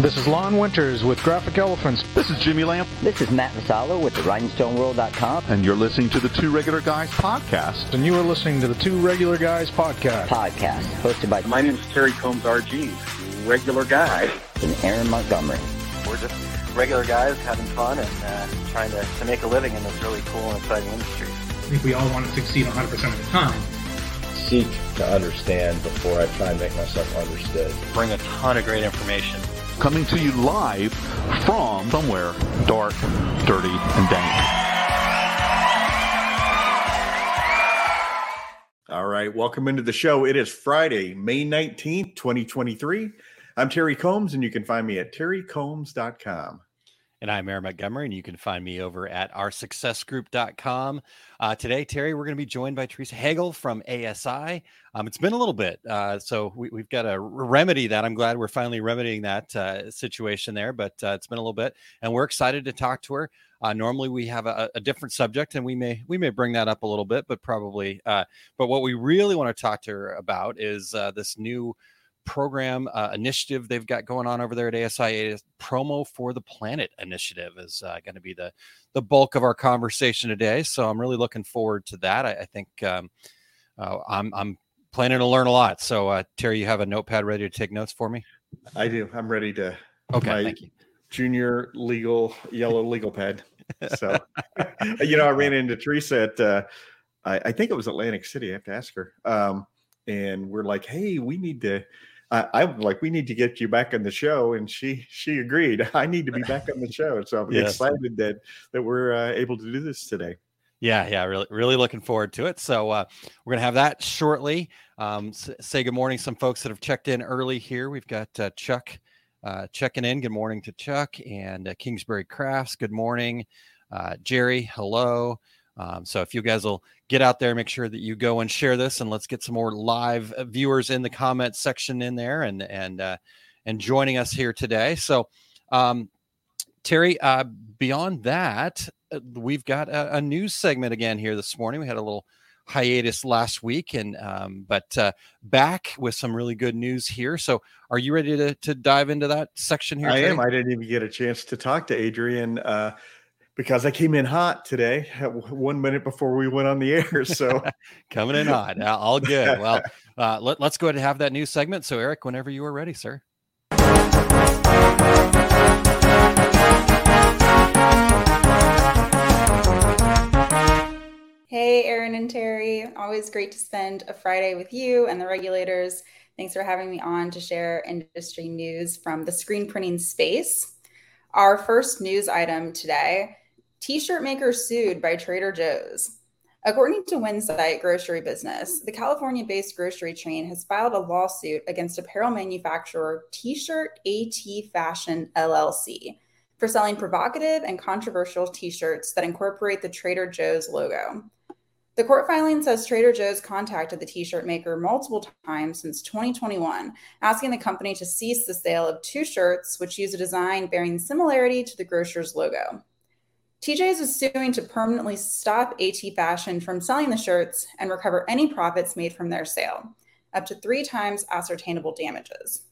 This is Lon Winters with Graphic Elephants. This is Jimmy Lamb. This is Matt Vassallo with the RhinestoneWorld.com. And you're listening to the Two Regular Guys podcast. And you are listening to the Two Regular Guys podcast. Podcast hosted by My name is Terry Combs RG, regular guy. and Aaron Montgomery. We're just regular guys having fun and uh, trying to, to make a living in this really cool and exciting industry. I think we all want to succeed 100% of the time. seek to understand before I try and make myself understood. Bring a ton of great information. Coming to you live from somewhere dark, dirty, and dank. All right, welcome into the show. It is Friday, May 19th, 2023. I'm Terry Combs, and you can find me at terrycombs.com. And I'm Aaron Montgomery, and you can find me over at oursuccessgroup.com. Uh, today, Terry, we're going to be joined by Theresa Hegel from ASI. Um, it's been a little bit, uh, so we, have got to remedy that. I'm glad we're finally remedying that uh, situation there, but uh, it's been a little bit, and we're excited to talk to her. Uh, normally, we have a, a, different subject, and we may we may bring that up a little bit, but probably. Uh, but what we really want to talk to her about is this new program uh, initiative they've got going on over there at ASI. Promo for the Planet initiative is uh, going to be the the bulk of our conversation today. So I'm really looking forward to that. I, I think um, uh, I'm I'm planning to learn a lot. So uh, Terry, you have a notepad ready to take notes for me? I do. I'm ready to. Okay, thank you. Junior legal yellow legal pad. So, you know, I ran into Theresa at uh, I, I think it was Atlantic City. I have to ask her. Um, and we're like, hey, we need to I, am like, we need to get you back on the show, and she she agreed. I need to be back on the show, so I'm yes. excited that that we're uh, able to do this today. Yeah, yeah, really, really looking forward to it. So uh, we're gonna have that shortly. Um, say good morning, some folks that have checked in early here. We've got uh, Chuck uh, checking in. Good morning to Chuck and uh, Kingsbury Crafts. Good morning, uh, Jerry. Hello. Um, so if you guys will get out there, make sure that you go and share this, and let's get some more live uh, viewers in the comment section in there and and uh, and joining us here today. So, um, Terry, uh, beyond that, uh, we've got a, a, news segment again here this morning. We had a little hiatus last week, and um, but uh, back with some really good news here. So, are you ready to to dive into that section here? I am. I didn't even get a chance to talk to Adrian. Uh, because I came in hot today, one minute before we went on the air. So coming in hot, all good. Well, uh, let, us go ahead and have that new segment. So, Eric, whenever you are ready, sir. Hey, Aaron and Terry. Always great to spend a Friday with you and the regulators. Thanks for having me on to share industry news from the screen printing space. Our first news item today T-shirt maker sued by Trader Joe's. According to Winsight Grocery Business, the California based grocery chain has filed a lawsuit against apparel manufacturer T shirt AT Fashion LLC for selling provocative and controversial t shirts that incorporate the Trader Joe's logo. The court filing says Trader Joe's contacted the t shirt maker multiple times since 2021, asking the company to cease the sale of two shirts which use a design bearing similarity to the grocer's logo. TJ's is suing to permanently stop AT Fashion from selling the shirts and recover any profits made from their sale, up to three times ascertainable damages.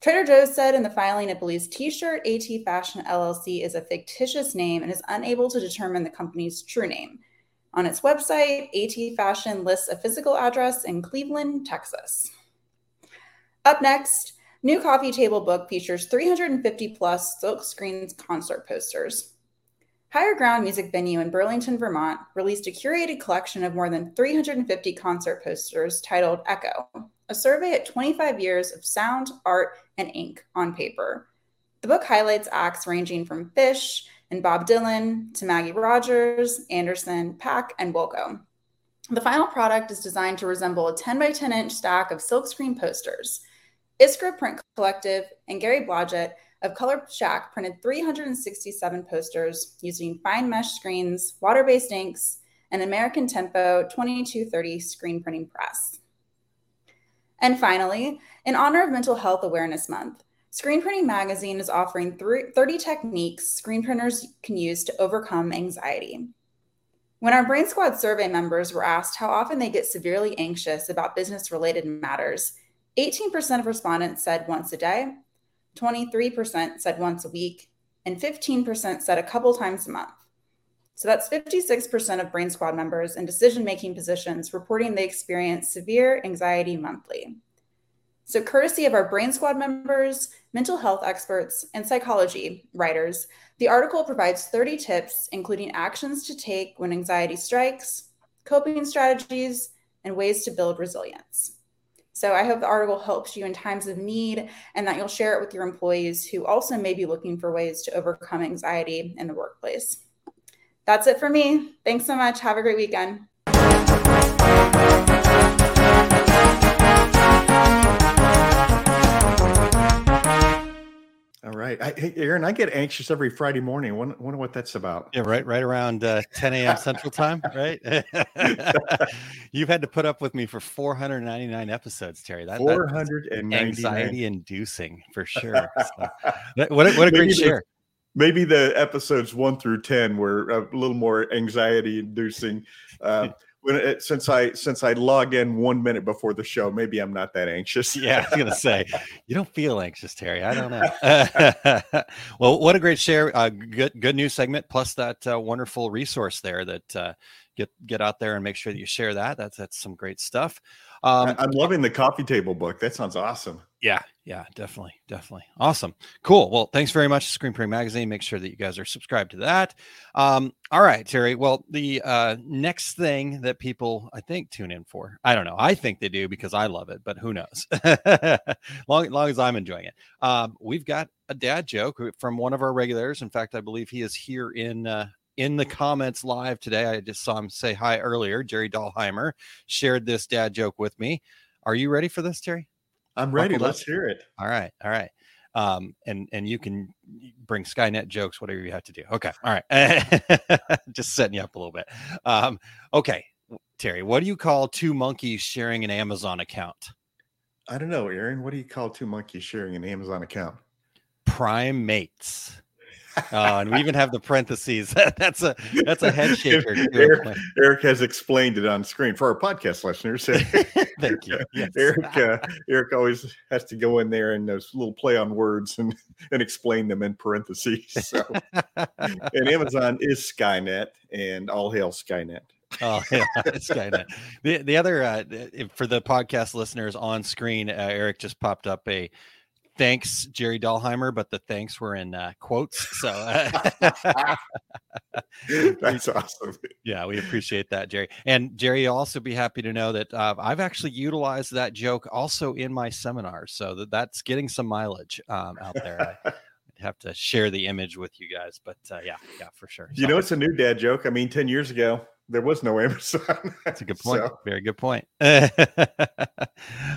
Trader Joe's said in the filing it believes T shirt AT Fashion LLC is a fictitious name and is unable to determine the company's true name. On its website, AT Fashion lists a physical address in Cleveland, Texas. Up next, New Coffee Table Book features 350 plus silkscreen concert posters. Higher Ground Music Venue in Burlington, Vermont released a curated collection of more than 350 concert posters titled Echo, a survey at 25 years of sound, art, and ink on paper. The book highlights acts ranging from Phish and Bob Dylan to Maggie Rogers, Anderson .Paak, and Wilco. The final product is designed to resemble a 10 by 10 inch stack of silkscreen posters. Iskra Print Collective and Gary Blodgett of Color Shack printed 367 posters using fine mesh screens, water based inks, and American Tempo 2230 screen printing press. And finally, in honor of Mental Health Awareness Month, Screen Printing Magazine is offering 30 techniques screen printers can use to overcome anxiety. When our Brain Squad survey members were asked how often they get severely anxious about business related matters, 18% of respondents said once a day, 23% said once a week, and 15% said a couple times a month. So that's 56% of Brain Squad members in decision making positions reporting they experience severe anxiety monthly. So, courtesy of our Brain Squad members, mental health experts, and psychology writers, the article provides 30 tips, including actions to take when anxiety strikes, coping strategies, and ways to build resilience. So, I hope the article helps you in times of need and that you'll share it with your employees who also may be looking for ways to overcome anxiety in the workplace that's it for me. Thanks so much. Have a great weekend. All right, I, hey, Aaron, I get anxious every Friday morning. Wonder, wonder what that's about. Yeah, right, right around uh, 10 a.m. Central Time, right? You've had to put up with me for 499 episodes, Terry. That, 499. anxiety inducing for sure. So, what a, what a great share maybe the episodes one through ten were a little more anxiety inducing. Uh, when it, since I since I log in one minute before the show, maybe I'm not that anxious. yeah, I was gonna say you don't feel anxious, Terry. I don't know. well, what a great share! Uh, good good news segment, plus that uh, wonderful resource there that uh, get get out there and make sure that you share that. That's that's some great stuff. Um, I'm loving the coffee table book. That sounds awesome. Yeah, yeah, definitely, definitely, awesome, cool. Well, thanks very much, Screen Printing Magazine. Make sure that you guys are subscribed to that. Um, all right, Terry. Well, the uh, next thing that people I think tune in for, I don't know. I think they do because I love it, but who knows? long, long as I'm enjoying it. Um, we've got a dad joke from one of our regulars. In fact, I believe he is here in uh, in the comments live today. I just saw him say hi earlier. Jerry Dahlheimer shared this dad joke with me. Are you ready for this, Terry? I'm ready. Let's hear it. All right. All right. Um, and and you can bring Skynet jokes, whatever you have to do. Okay. All right. just setting you up a little bit. Um, okay, Terry, what do you call two monkeys sharing an Amazon account? I don't know, Aaron. What do you call two monkeys sharing an Amazon account? Prime Oh, and we even have the parentheses. that's a that's a head shaker. Eric, Eric, has explained it on screen for our podcast listeners. Thank you. Yes. Eric uh, Eric always has to go in there and those little play on words and and explain them in parentheses. So, and Amazon is Skynet, and all hail Skynet. oh yeah, Skynet. The the other uh, for the podcast listeners on screen, uh, Eric just popped up a thanks Jerry Dahlheimer, but the thanks were in uh, quotes. So uh, that's awesome. Yeah, we appreciate that, Jerry. And Jerry, you'll also be happy to know that uh, I've actually utilized that joke also in my seminars, so that that's getting some mileage um, out there. I, have to share the image with you guys, but uh, yeah, yeah, for sure. You know, it's a new dad joke. I mean, ten years ago, there was no Amazon. That's a good point. So. Very good point.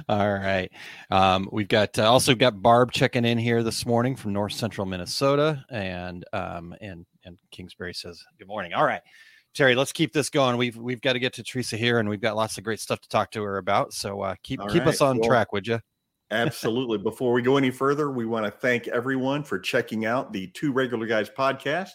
All right. Um, we've got uh, also got Barb checking in here this morning from North Central Minnesota, and um, and and Kingsbury says good morning. All right, Terry, let's keep this going. We've we've got to get to Theresa here, and we've got lots of great stuff to talk to her about. So uh, keep All keep right. us on well, track, would you? Absolutely. Before we go any further, we want to thank everyone for checking out the Two Regular Guys podcast.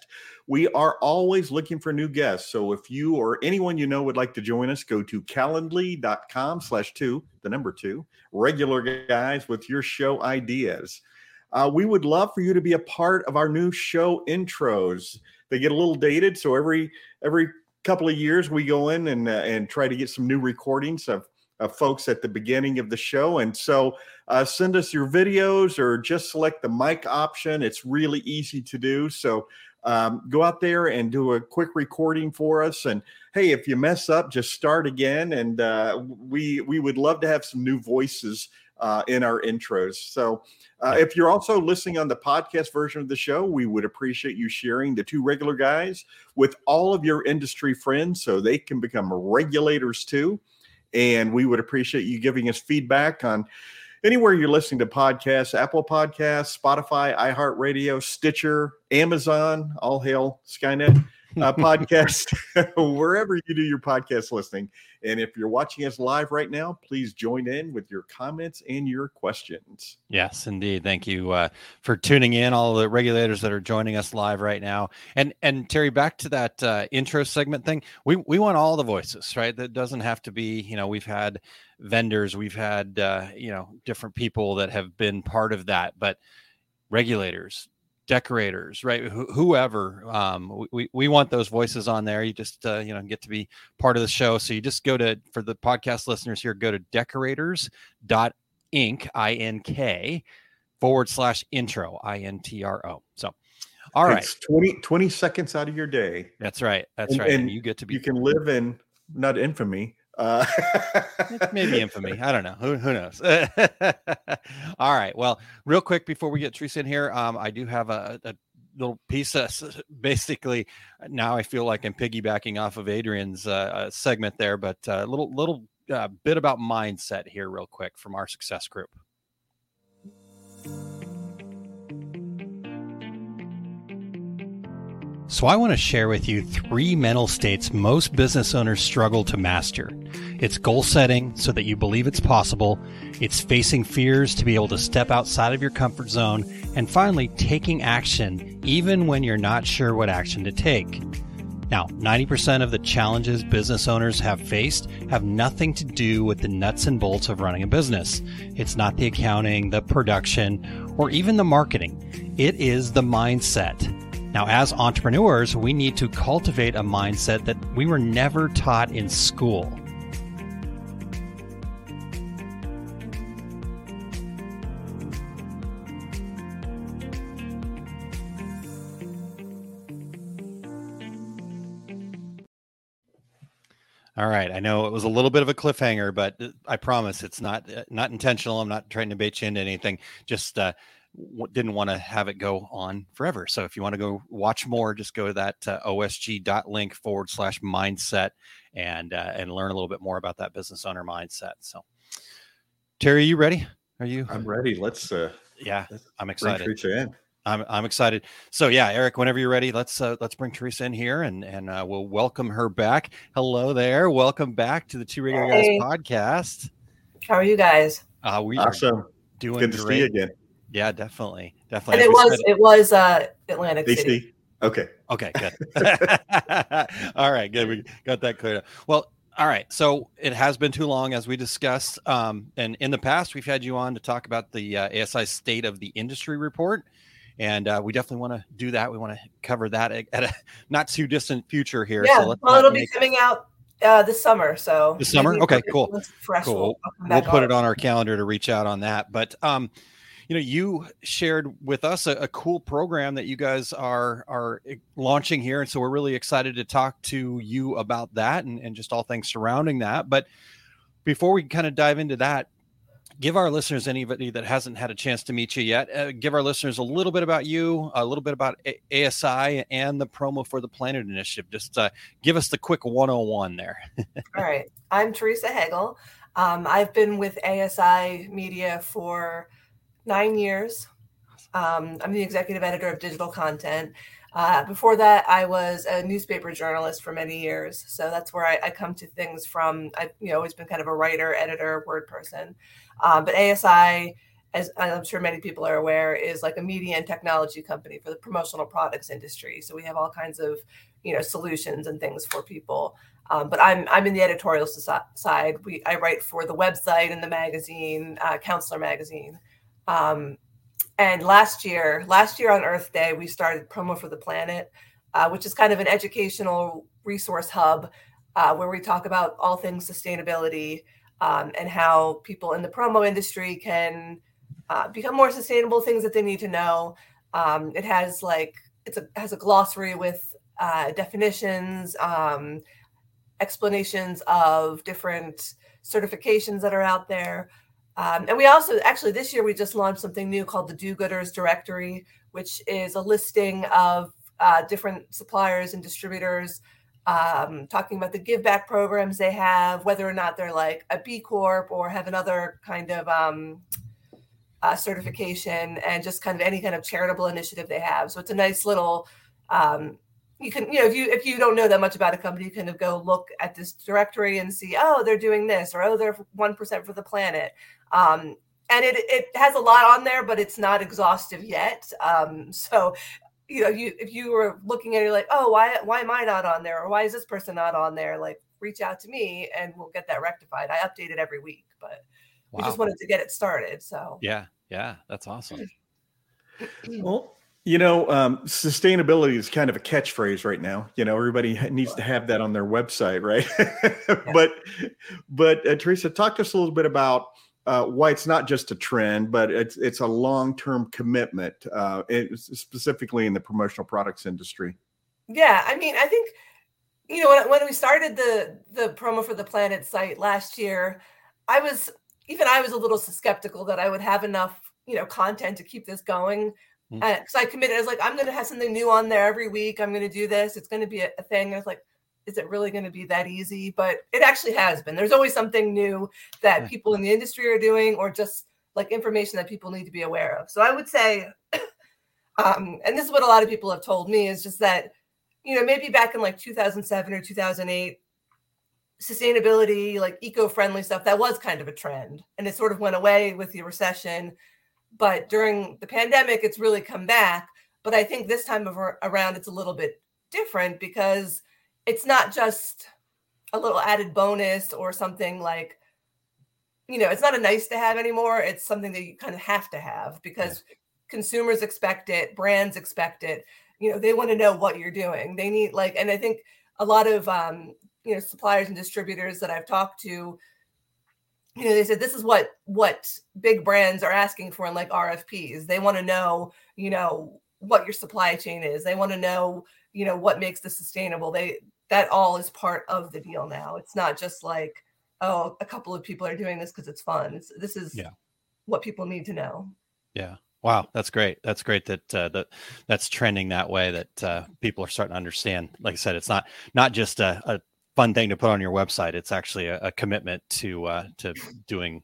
We are always looking for new guests. So if you or anyone you know would like to join us, go to calendly.com slash two, the number two, regular guys with your show ideas. Uh, we would love for you to be a part of our new show intros. They get a little dated, so every every couple of years we go in and uh, and try to get some new recordings of uh, folks at the beginning of the show. And so uh, send us your videos or just select the mic option. It's really easy to do. So um, go out there and do a quick recording for us. And hey, if you mess up, just start again. And uh, we we would love to have some new voices uh, in our intros. So uh, if you're also listening on the podcast version of the show, we would appreciate you sharing the two regular guys with all of your industry friends so they can become regulators too. And we would appreciate you giving us feedback on anywhere you're listening to podcasts Apple Podcasts, Spotify, iHeartRadio, Stitcher, Amazon, all hail Skynet uh, podcast, wherever you do your podcast listening. And if you're watching us live right now, please join in with your comments and your questions. Yes, indeed. Thank you uh, for tuning in, all the regulators that are joining us live right now. And and Terry, back to that uh, intro segment thing. We we want all the voices, right? That doesn't have to be. You know, we've had vendors, we've had uh, you know different people that have been part of that, but regulators, decorators, right? Wh- whoever. Um, we, we want those voices on there. You just, uh, you know, get to be part of the show. So you just go to, for the podcast listeners here, go to decorators.inc, I N K, forward slash intro, I N T R O. So, all right. It's 20, 20 seconds out of your day. That's right. That's And- right. And, and you get to be You can live in not infamy. Uh, maybe infamy. I don't know. Who, who knows? All right. Well, real quick before we get Theresa in here, um, I do have a, a little piece of basically now I feel like I'm piggybacking off of Adrian's uh, uh, segment there, but a little little uh, bit about mindset here, real quick from our success group. So, I want to share with you three mental states most business owners struggle to master. It's goal setting so that you believe it's possible, it's facing fears to be able to step outside of your comfort zone, and finally, taking action even when you're not sure what action to take. Now, 90% of the challenges business owners have faced have nothing to do with the nuts and bolts of running a business. It's not the accounting, the production, or even the marketing. It is the mindset. Now, as entrepreneurs, we need to cultivate a mindset that we were never taught in school. All right, I know it was a little bit of a cliffhanger, but uh, I promise it's not uh, not intentional. I'm not trying to bait you into anything. Just uh, w- didn't want to have it go on forever. So if you want to go watch more, just go to that uh, osg.link forward slash mindset and uh, and learn a little bit more about that business owner mindset. So, Terry, are you ready? Are you? I'm ready. Let's uh, Yeah, let's I'm bring excited. Theresa in. I'm I'm excited. So yeah, Eric, whenever you're ready, let's uh, let's bring Theresa in here and and uh, we'll welcome her back. Hello there, welcome back to the Two Regular Hey. Guys podcast. How are you guys? Uh, we are Awesome. doing Good to see great. you again. Yeah, definitely, definitely. And definitely. it As we was said- it was uh Atlantic City. Okay. Okay, good. all right, good. We got that cleared up. Well, all right. So it has been too long, as we discussed. Um, and in the past, we've had you on to talk about the uh, ASI State of the Industry report. And uh, we definitely want to do that. We want to cover that at, at a not too distant future here. Yeah, so let's well, it'll be make- coming out uh this summer. So This summer? Okay, cool. Fresh. Cool. We'll, We'll, I'll come we'll back put it on our calendar to reach out on that. But um, you know, you shared with us a, a cool program that you guys are are eh, launching here, and so we're really excited to talk to you about that and, and just all things surrounding that. But before we kind of dive into that, give our listeners anybody that hasn't had a chance to meet you yet uh, give our listeners a little bit about you a little bit about a- asi and the promo for the planet initiative just uh, give us the quick 101 there All right. I'm Theresa Hegel. Um, I've been with ASI Media for nine years. Um, I'm the executive editor of digital content. Uh, before that, I was a newspaper journalist for many years. So that's where I, I come to things from. I've you know, always been kind of a writer, editor, word person. Um, but ASI, as I'm sure many people are aware, is like a media and technology company for the promotional products industry. So we have all kinds of you know solutions and things for people. Um, but I'm I'm in the editorial soci- side. We I write for the website and the magazine, uh, Counselor magazine. Um, and last year, last year on Earth Day, we started Promo for the Planet, uh, which is kind of an educational resource hub uh, where we talk about all things sustainability um, and how people in the promo industry can uh, become more sustainable. Things that they need to know. Um, it has like it's a has a glossary with uh, definitions, um, explanations of different certifications that are out there. Um, and we also actually this year we just launched something new called the Do Gooders Directory, which is a listing of uh, different suppliers and distributors um, talking about the give back programs they have, whether or not they're like a B Corp or have another kind of um, uh, certification, and just kind of any kind of charitable initiative they have. So it's a nice little. Um, you can, you know, if you if you don't know that much about a company, you kind of go look at this directory and see, oh, they're doing this, or oh, they're one percent for the planet. Um, and it it has a lot on there, but it's not exhaustive yet. Um, so you know, you if you were looking at it like, oh, why why am I not on there, or why is this person not on there? Like, reach out to me, and we'll get that rectified. I update it every week, but we just wanted to get it started. So yeah yeah that's awesome Well, you know, um, sustainability is kind of a catchphrase right now. You know, everybody needs to have that on their website, right? but, but uh, Theresa, talk to us a little bit about uh, why it's not just a trend, but it's it's a long term commitment, uh, it, specifically in the promotional products industry. Yeah, I mean, I think you know when, when we started the the promo for the planet site last year, I was even I was a little skeptical that I would have enough you know content to keep this going because mm. uh, I committed. I was like, I'm going to have something new on there every week. I'm going to do this. It's going to be a, a thing. I was like, is it really going to be that easy? But it actually has been. There's always something new that people in the industry are doing, or just like information that people need to be aware of. So I would say, um, and this is what a lot of people have told me is just that, you know, maybe back in like 2007 or 2008, sustainability, like eco-friendly stuff, that was kind of a trend, and it sort of went away with the recession but during the pandemic, it's really come back. But I think this time of, around, it's a little bit different because it's not just a little added bonus or something like, you know, it's not a nice to have anymore. It's something that you kind of have to have because yeah. consumers expect it, brands expect it. You know, they want to know what you're doing. They need like, and I think a lot of um, you know suppliers and distributors that I've talked to you know they said this is what what big brands are asking for in like rfps they want to know you know what your supply chain is. They want to know you know what makes this sustainable. They that all is part of the deal now. It's not just like oh a couple of people are doing this because it's fun. It's, this is yeah. what people need to know. Yeah. Wow. That's great. That's great that uh, that that's trending that way that uh, people are starting to understand. Like i said it's not not just a, a fun thing to put on your website. It's actually a, a commitment to uh, to doing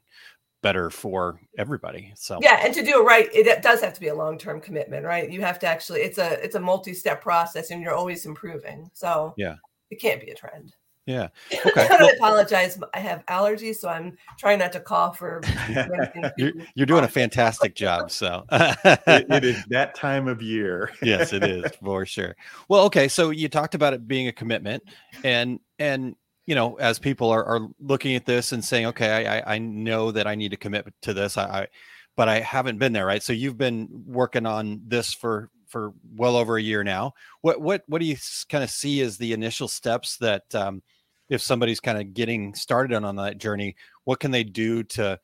better for everybody. So yeah, and to do it right, it does have to be a long term commitment, right? You have to actually it's a it's a multi step process, and you're always improving. So yeah, it can't be a trend. Yeah. Okay. I well, apologize. I have allergies, so I'm trying not to cough or. you're, you're, doing a fantastic job. So it, it is that time of year. yes, it is for sure. Well, okay. So you talked about it being a commitment, and and you know, as people are, are looking at this and saying, okay, I I know that I need to commit to this. I, I but I haven't been there, right? So you've been working on this for for well over a year now. What what what do you kind of see as the initial steps that um, if somebody's kind of getting started on, on that journey, what can they do to,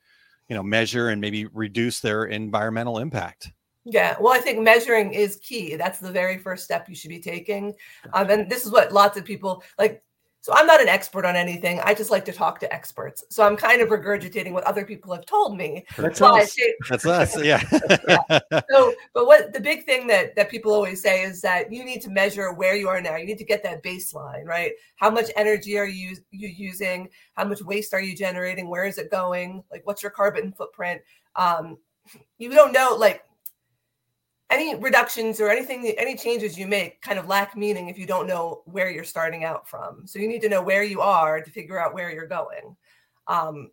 you know, measure and maybe reduce their environmental impact? Yeah, well, I think measuring is key. That's the very first step you should be taking. Um, and this is what lots of people like so I'm not an expert on anything. I just like to talk to experts. So I'm kind of regurgitating what other people have told me. That's us. That's us. Yeah. yeah. So, but what the big thing that that people always say is that you need to measure where you are now. You need to get that baseline, right? How much energy are you you using? How much waste are you generating? Where is it going? Like, what's your carbon footprint? Um, you don't know, like any reductions or anything any changes you make kind of lack meaning if you don't know where you're starting out from. So you need to know where you are to figure out where you're going. Um,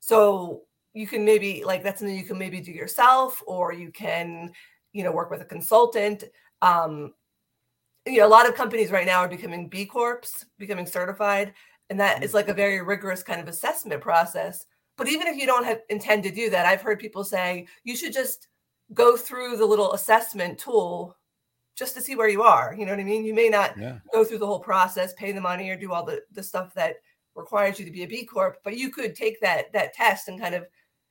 so you can maybe like that's something you can maybe do yourself or you can you know work with a consultant. Um, you know a lot of companies right now are becoming b corps becoming certified and that is like a very rigorous kind of assessment process. But even if you don't have intend to do that i've heard people say you should just go through the little assessment tool just to see where you are. You know what I mean? You may not yeah. go through the whole process, pay the money, or do all the, the stuff that requires you to be a B Corp, but you could take that that test and kind of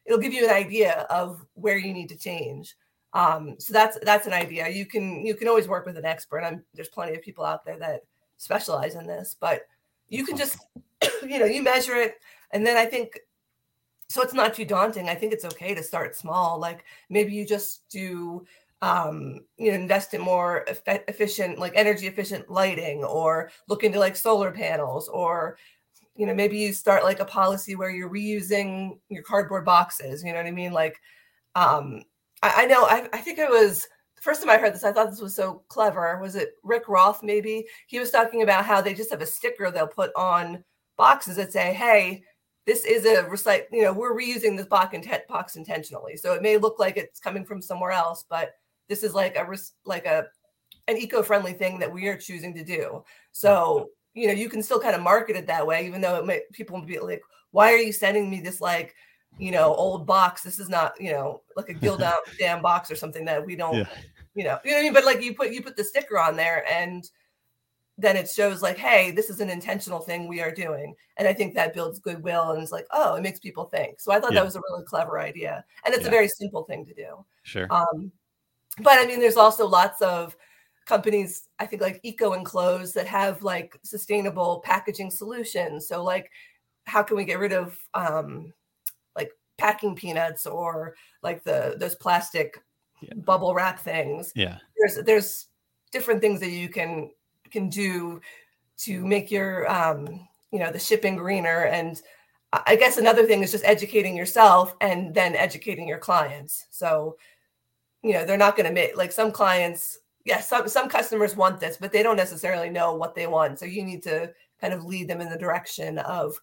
it'll give you an idea of where you need to change. Um, so that's that's an idea. You can you can always work with an expert. I'm there's plenty of people out there that specialize in this, but you can just you know you measure it, and then I think so it's not too daunting. I think it's okay to start small. Like maybe you just do um, you know, invest in more efficient, like energy efficient lighting, or look into like solar panels, or you know, maybe you start like a policy where you're reusing your cardboard boxes. You know what I mean? Like, um, I, I know. I, I think it was the first time I heard this. I thought this was so clever. Was it Rick Roth? Maybe he was talking about how they just have a sticker they'll put on boxes that say, "Hey." This is a recycle, you know, we're reusing this box, intent, box intentionally. So it may look like it's coming from somewhere else, but this is like a like a an eco-friendly thing that we are choosing to do. So, you know, you can still kind of market it that way, even though it may people will be like, why are you sending me this like you know old box. This is not you know like a Gildan damn box or something that we don't Yeah. you know you know what I mean. But like you put you put the sticker on there and then it shows like hey this is an intentional thing we are doing and i think that builds goodwill and it's like oh it makes people think so i thought Yeah. that was a really clever idea and it's Yeah. a very simple thing to do Sure. um, but I mean, there's also lots of companies, I think like Eco Enclosed that have like sustainable packaging solutions. So like, how can we get rid of um, like packing peanuts or like the those plastic bubble wrap things? Yeah. There's there's different things that you can can do to make your um, you know the shipping greener and I guess another thing is just educating yourself and then educating your clients. So you know they're not going to make like some clients yes some some customers want this but they don't necessarily know what they want so you need to kind of lead them in the direction of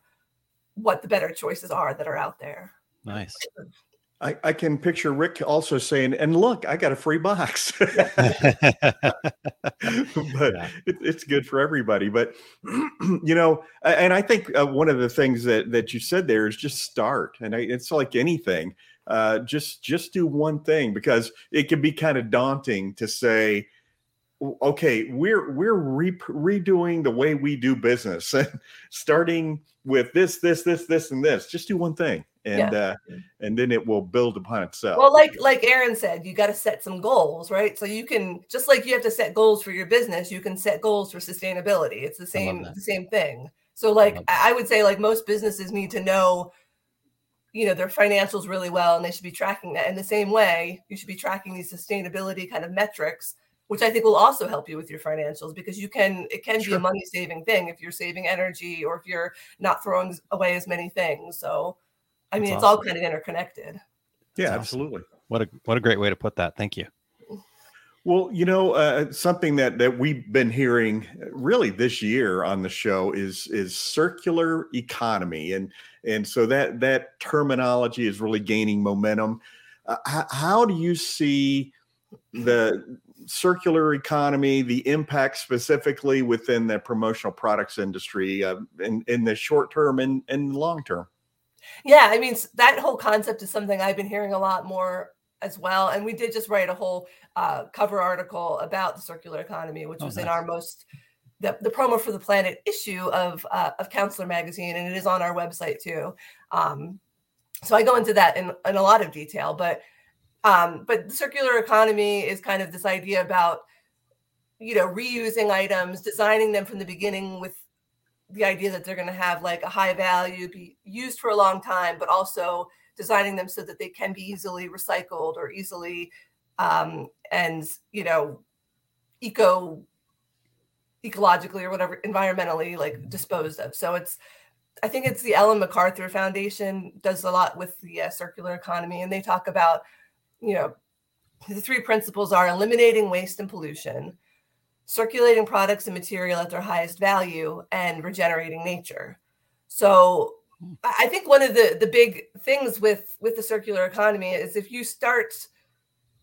what the better choices are that are out there Nice. I, I can picture Rick also saying, "And look, I got a free box." but it, it's good for everybody. But you know, and I think uh, one of the things that that you said there is just start, and I, it's like anything. Uh, just just do one thing because it can be kind of daunting to say, okay, we're we're re- redoing the way we do business, starting with this, this, this, this, and this. Just do one thing, and Yeah. uh, and then it will build upon itself. well like like aaron said you got to set some goals right? So you can just like you have to set goals for your business you can set goals for sustainability. It's the same the same thing. So like I I would say like most businesses need to know you know their financials really well and they should be tracking that. In the same way you should be tracking these sustainability kind of metrics which i think will also help you with your financials because you can it can be a money saving thing if you're saving energy or if you're not throwing away as many things. So i mean That's it's all kind of interconnected yeah, awesome. absolutely. What a what a great way to put that. Thank you. Well, you know, uh, something that that we've been hearing uh, really this year on the show is is circular economy, and and so that that terminology is really gaining momentum. Uh, how, how do you see the circular economy, the impact specifically within the promotional products industry uh, in in the short term and and long term? Yeah, I mean that whole concept is something I've been hearing a lot more as well. And we did just write a whole uh, cover article about the circular economy, which Oh, was in our most the, the promo for the planet issue of uh, of Counselor magazine, and it is on our website too. Um, so I go into that in, in a lot of detail, but um, but the circular economy is kind of this idea about you know reusing items, designing them from the beginning with the idea that they're going to have like a high value, be used for a long time, but also designing them so that they can be easily recycled or easily um, and you know eco ecologically or whatever environmentally like disposed of. So it's I think it's the Ellen MacArthur Foundation does a lot with the uh, circular economy, and they talk about you know the three principles are eliminating waste and pollution circulating products and material at their highest value and regenerating nature. So hmm. i I think one of the the big things with with the circular economy is if you start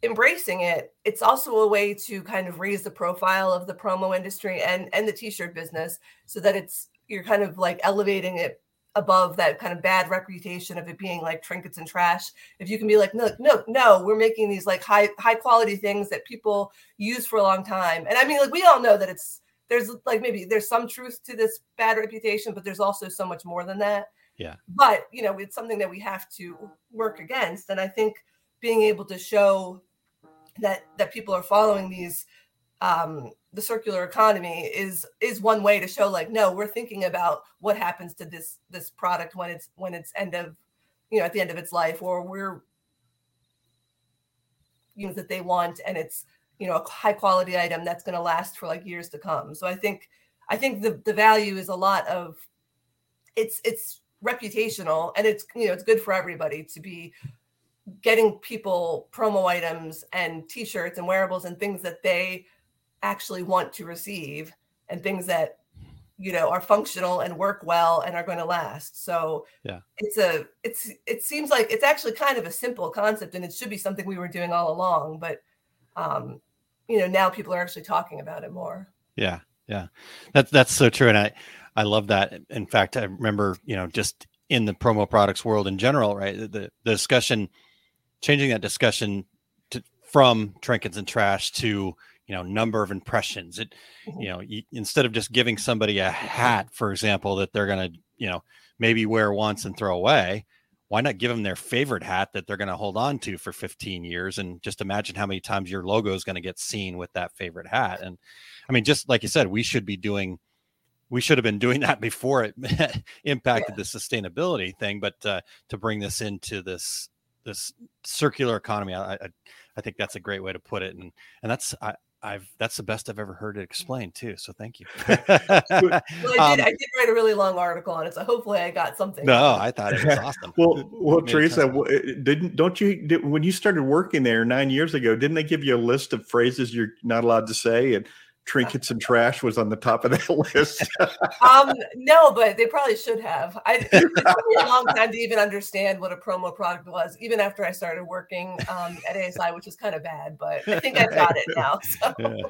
embracing it it's also a way to kind of raise the profile of the promo industry and and the t-shirt business so that it's you're kind of like elevating it above that kind of bad reputation of it being like trinkets and trash if you can be like no no no we're making these like high high quality things that people use for a long time and i mean like we all know that it's there's like maybe there's some truth to this bad reputation but there's also so much more than that Yeah. but you know it's something that we have to work against and i think being able to show that that people are following these um the circular economy is is one way to show like no we're thinking about what happens to this this product when it's when it's end of you know at the end of its life or we're you know that they want and it's you know a high quality item that's going to last for like years to come. So i think i think the the value is a lot of it's it's reputational and it's you know it's good for everybody to be getting people promo items and t-shirts and wearables and things that they actually want to receive and things that you know are functional and work well and are going to last so Yeah. it's a it's it seems like it's actually kind of a simple concept and it should be something we were doing all along but um you know now people are actually talking about it more Yeah, yeah, that's that's so true, and I I love that. In fact, I remember you know just in the promo products world in general, right? The, the discussion, changing that discussion to, from trinkets and trash to you know number of impressions. It Mm-hmm. you know you, instead of just giving somebody a hat, for example, that they're gonna you know maybe wear once and throw away. Why not give them their favorite hat that they're going to hold on to for 15 years and just imagine how many times your logo is going to get seen with that favorite hat? And I mean, just like you said, we should be doing we should have been doing that before it impacted the sustainability thing but uh, to bring this into this this circular economy I, I i think that's a great way to put it and and that's i I've that's the best I've ever heard it explained too. So thank you. Well, I did, Um, I did write a really long article on it, so hopefully I got something. no, I thought it was awesome. Well, well, Theresa, sense. w- didn't don't you did, when you started working there nine years ago? Didn't they give you a list of phrases you're not allowed to say? And trinkets and trash was on the top of that list. um, no, but they probably should have. I it took me a long time to even understand what a promo product was, even after I started working um, at ASI, which is kind of bad. But I think I've got it now. So. Yeah.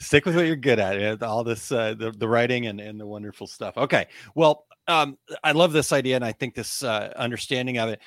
Stick with what you're good at. yeah, All this, uh, the, the writing and, and the wonderful stuff. Okay. Well, um, I love this idea. And I think this uh, understanding of it,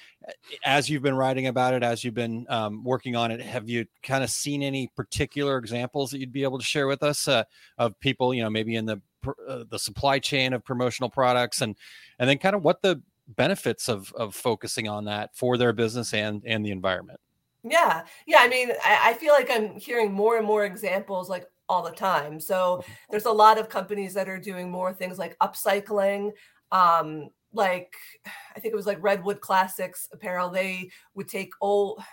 as you've been writing about it, as you've been um, working on it, have you kind of seen any particular examples that you'd be able to share with us uh, of people, you know, maybe in the, uh, the supply chain of promotional products and, and then kind of what the benefits of, of focusing on that for their business and, and the environment? Yeah, yeah. I mean, I, I feel like I'm hearing more and more examples like all the time. So there's a lot of companies that are doing more things like upcycling. Um, like I think it was like Redwood Classics apparel. They would take old.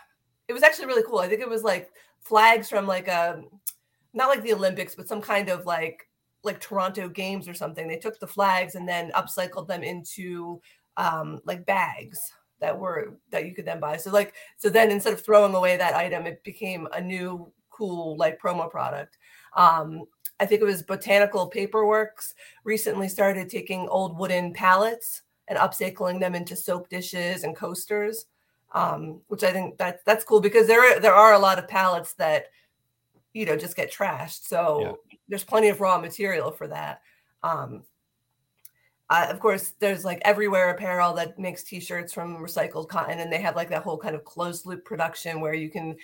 It was actually really cool. I think it was like flags from like a, not like the Olympics, but some kind of like like Toronto Games or something. They took the flags and then upcycled them into um, like bags that were that you could then buy. So like so then instead of throwing away that item, it became a new cool like promo product. Um, I think it was Botanical Paperworks recently started taking old wooden pallets and upcycling them into soap dishes and coasters, um, which I think that that's cool because there are, there are a lot of pallets that you know just get trashed. So there's plenty of raw material for that. Um, uh, of course, there's like everywhere apparel that makes t-shirts from recycled cotton, and they have like that whole kind of closed loop production where you can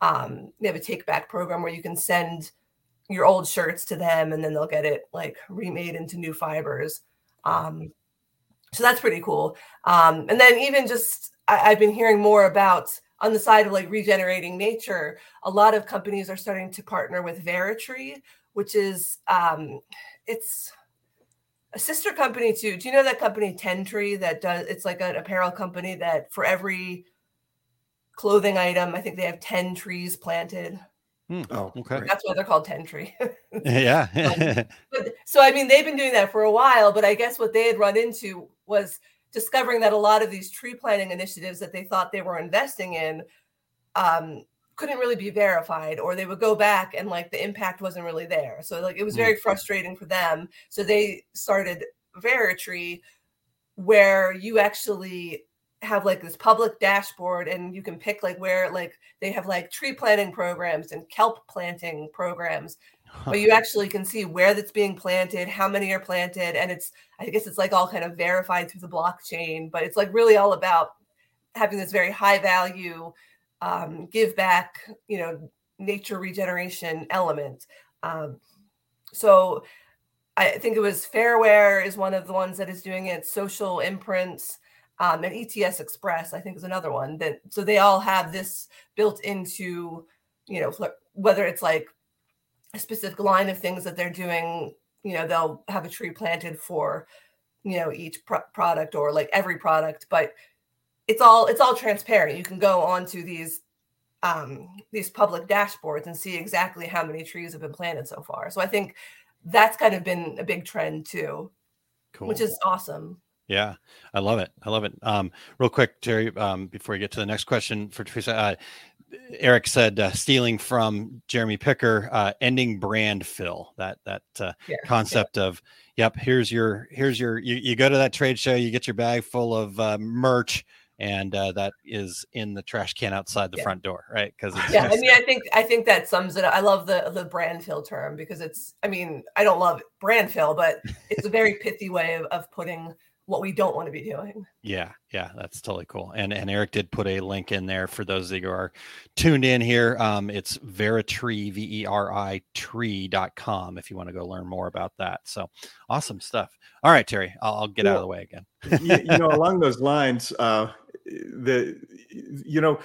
um, they have a take back program where you can send your old shirts to them, and then they'll get it like remade into new fibers. Um, so that's pretty cool. Um, and then even just I, I've been hearing more about on the side of like regenerating nature. A lot of companies are starting to partner with Veritree, which is um, it's a sister company too. Do you know that company Ten Tree that does? It's like an apparel company that for every clothing item, I think they have ten trees planted. Hmm, oh, okay. That's why they're called Ten Tree. yeah. Um, but, so I mean, they've been doing that for a while, but I guess what they had run into was discovering that a lot of these tree planting initiatives that they thought they were investing in um, couldn't really be verified, or they would go back and like the impact wasn't really there. So like it was hmm. very frustrating for them. So they started Veritree, where you actually have like this public dashboard and you can pick like where like they have like tree planting programs and kelp planting programs but you actually can see where that's being planted how many are planted and it's i guess it's like all kind of verified through the blockchain but it's like really all about having this very high value um, give back you know nature regeneration element um, so i think it was fairware is one of the ones that is doing it social imprints um, and ETS Express, I think, is another one that so they all have this built into, you know, whether it's like a specific line of things that they're doing, you know, they'll have a tree planted for, you know, each pro- product or like every product, but it's all it's all transparent. You can go onto these um, these public dashboards and see exactly how many trees have been planted so far. So I think that's kind of been a big trend too, Cool. which is awesome. Yeah, I love it. I love it. Um, real quick, Jerry, um, before we get to the next question for Theresa, uh, Eric said uh, stealing from Jeremy Picker, uh, ending brand fill. That that uh, Yeah, concept of yep. Here's your here's your you, you go to that trade show, you get your bag full of uh, merch, and uh, that is in the trash can outside the Yeah. front door, right? Because yeah i mean i think i think that sums it up i love the the brand fill term because it's i mean i don't love brand fill but it's a very pithy way of, of putting what we don't want to be doing. Yeah, yeah, that's totally cool. And and Eric did put a link in there for those that are tuned in here. Um, it's Veritree, V E R I tree.com if you want to go learn more about that. So awesome stuff. All right, Terry, I'll, I'll get well, out of the way again. you, you, know, along those lines, uh, the you know,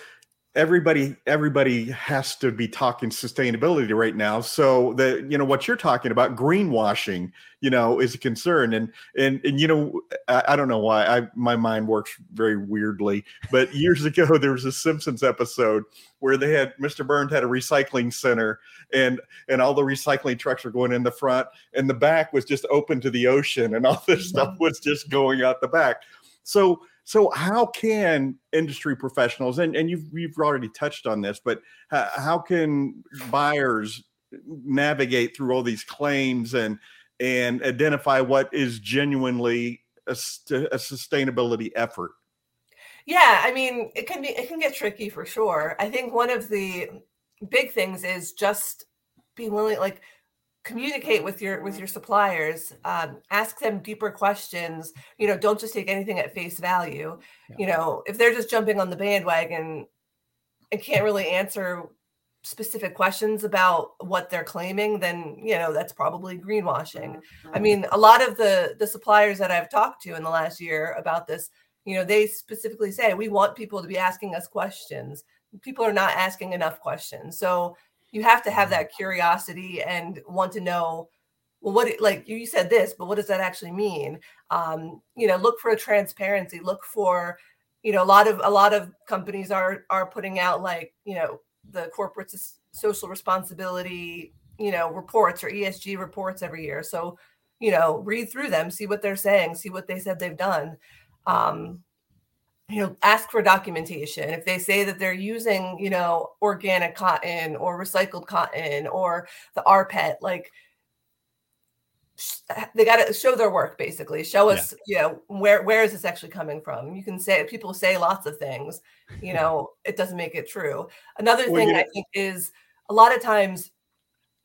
everybody everybody has to be talking sustainability right now. So the you know what you're talking about greenwashing you know is a concern. And and and you know i, I don't know why i my mind works very weirdly but years ago there was a simpsons episode where they had mr burns had a recycling center and and all the recycling trucks were going in the front and the back was just open to the ocean and all this mm-hmm. stuff was just going out the back. So so how can industry professionals and, and you've you've already touched on this, but how, can buyers navigate through all these claims and and identify what is genuinely a, a sustainability effort? Yeah, I mean, it can be it can get tricky for sure. I think one of the big things is just be willing like communicate with your with your suppliers um, ask them deeper questions you know don't just take anything at face value. Yeah. you know if they're just jumping on the bandwagon and can't really answer specific questions about what they're claiming then you know that's probably greenwashing. I mean a lot of the the suppliers that i've talked to in the last year about this you know they specifically say we want people to be asking us questions. People are not asking enough questions. So you have to have that curiosity and want to know well what like you said this but what does that actually mean? Um you know look for a transparency look for you know a lot of a lot of companies are are putting out like you know the corporate social responsibility you know reports or esg reports every year. So you know read through them see what they're saying see what they said they've done. Um you know ask for documentation if they say that they're using you know organic cotton or recycled cotton or the rpet like uh, they got to show their work basically show us yeah. you know where where is this actually coming from you can say people say lots of things you know it doesn't make it true another well, thing yeah. i think is a lot of times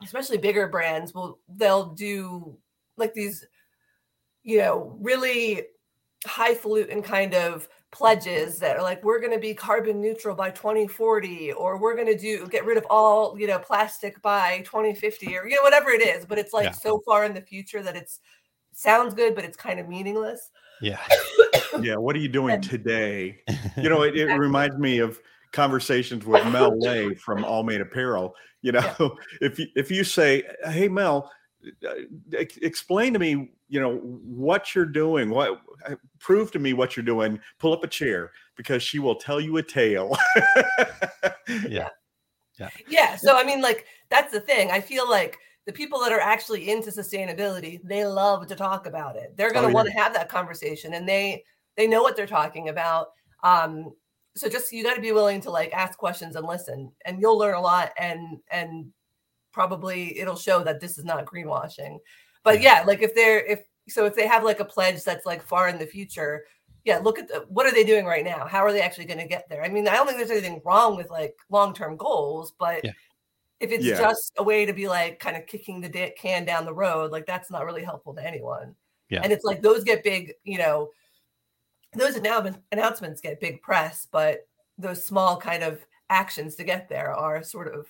especially bigger brands will they'll do like these you know really highfalutin kind of pledges that are like we're going to be carbon neutral by 2040 or we're going to do get rid of all you know plastic by 2050 or you know whatever it is. But it's like yeah. so far in the future that it's sounds good but it's kind of meaningless. Yeah. Yeah what are you doing today? You know it, it reminds me of conversations with mel lay from AllMade apparel. You know yeah. if you if you say hey mel explain to me you know what you're doing what uh, prove to me what you're doing. Pull up a chair because she will tell you a tale. Yeah. Yeah. Yeah so i mean like that's the thing. I feel like the people that are actually into sustainability they love to talk about it. They're going to oh, want to have that conversation and they they know what they're talking about. Um so just you got to be willing to like ask questions and listen and you'll learn a lot and and probably it'll show that this is not greenwashing. But yeah, like if they're if so if they have like a pledge that's like far in the future, yeah, look at the, what are they doing right now? How are they actually going to get there? I mean, I don't think there's anything wrong with like long-term goals, but yeah. if it's yeah. just a way to be like kind of kicking the can down the road, like that's not really helpful to anyone. Yeah. And it's like those get big, you know, those announcements get big press, but those small kind of actions to get there are sort of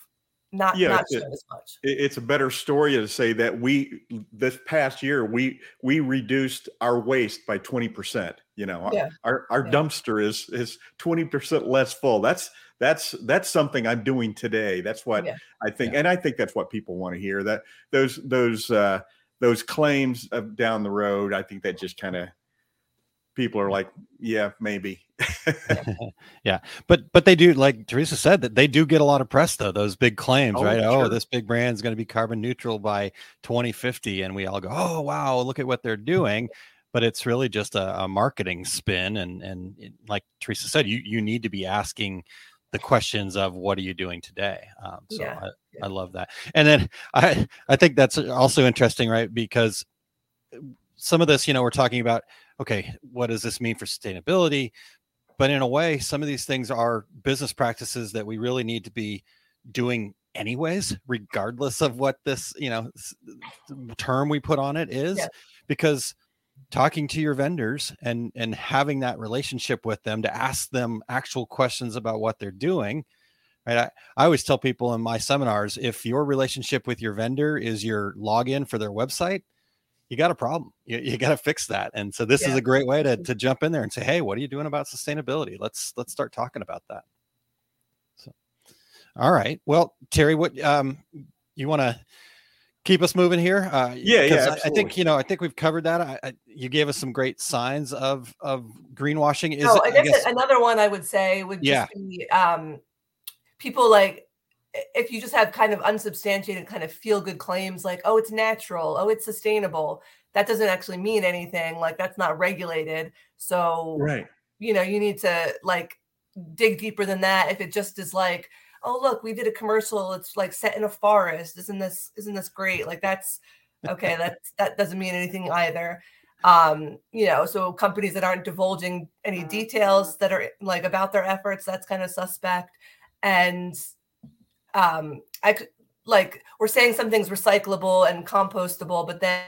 not yeah, not it, as much. It's a better story to say that we this past year we we reduced our waste by 20%. You know, yeah. our our yeah. dumpster is is 20% less full. That's that's that's something I'm doing today. That's what yeah. I think, and I think that's what people want to hear. That those those uh, those claims of down the road, I think that just kind of people are like, yeah, maybe. yeah, but but they do, like Theresa said, that they do get a lot of press though. Those big claims, oh, right? Oh, sure. Oh, this big brand is going to be carbon neutral by 2050, and we all go, oh wow, look at what they're doing. But it's really just a, a marketing spin, and and it, like Theresa said, you you need to be asking the questions of what are you doing today. Um, so yeah. I, yeah. I love that, and then I I think that's also interesting, right? Because some of this, you know, we're talking about okay, what does this mean for sustainability? But in a way, some of these things are business practices that we really need to be doing anyways, regardless of what this, you know, term we put on it is, yeah. because talking to your vendors and and having that relationship with them to ask them actual questions about what they're doing right I, I always tell people in my seminars if your relationship with your vendor is your login for their website you got a problem you, you got to fix that and so this yeah. is a great way to, to jump in there and say hey what are you doing about sustainability let's let's start talking about that so all right well terry what um you want to keep us moving here? Uh, yeah, yeah. I, I, think you know. I think we've covered that. I, I, you gave us some great signs of of greenwashing. Is oh, I, guess, guess, another one I would say would just yeah. be um, people like if you just have kind of unsubstantiated, kind of feel good claims like, "Oh, it's natural. Oh, it's sustainable." That doesn't actually mean anything. Like that's not regulated. So, right. You know, you need to like dig deeper than that. If it just is like oh look we did a commercial it's like set in a forest isn't this isn't this great like that's okay that's that doesn't mean anything either um you know so companies that aren't divulging any mm-hmm. details that are like about their efforts that's kind of suspect and um i could like we're saying something's recyclable and compostable but then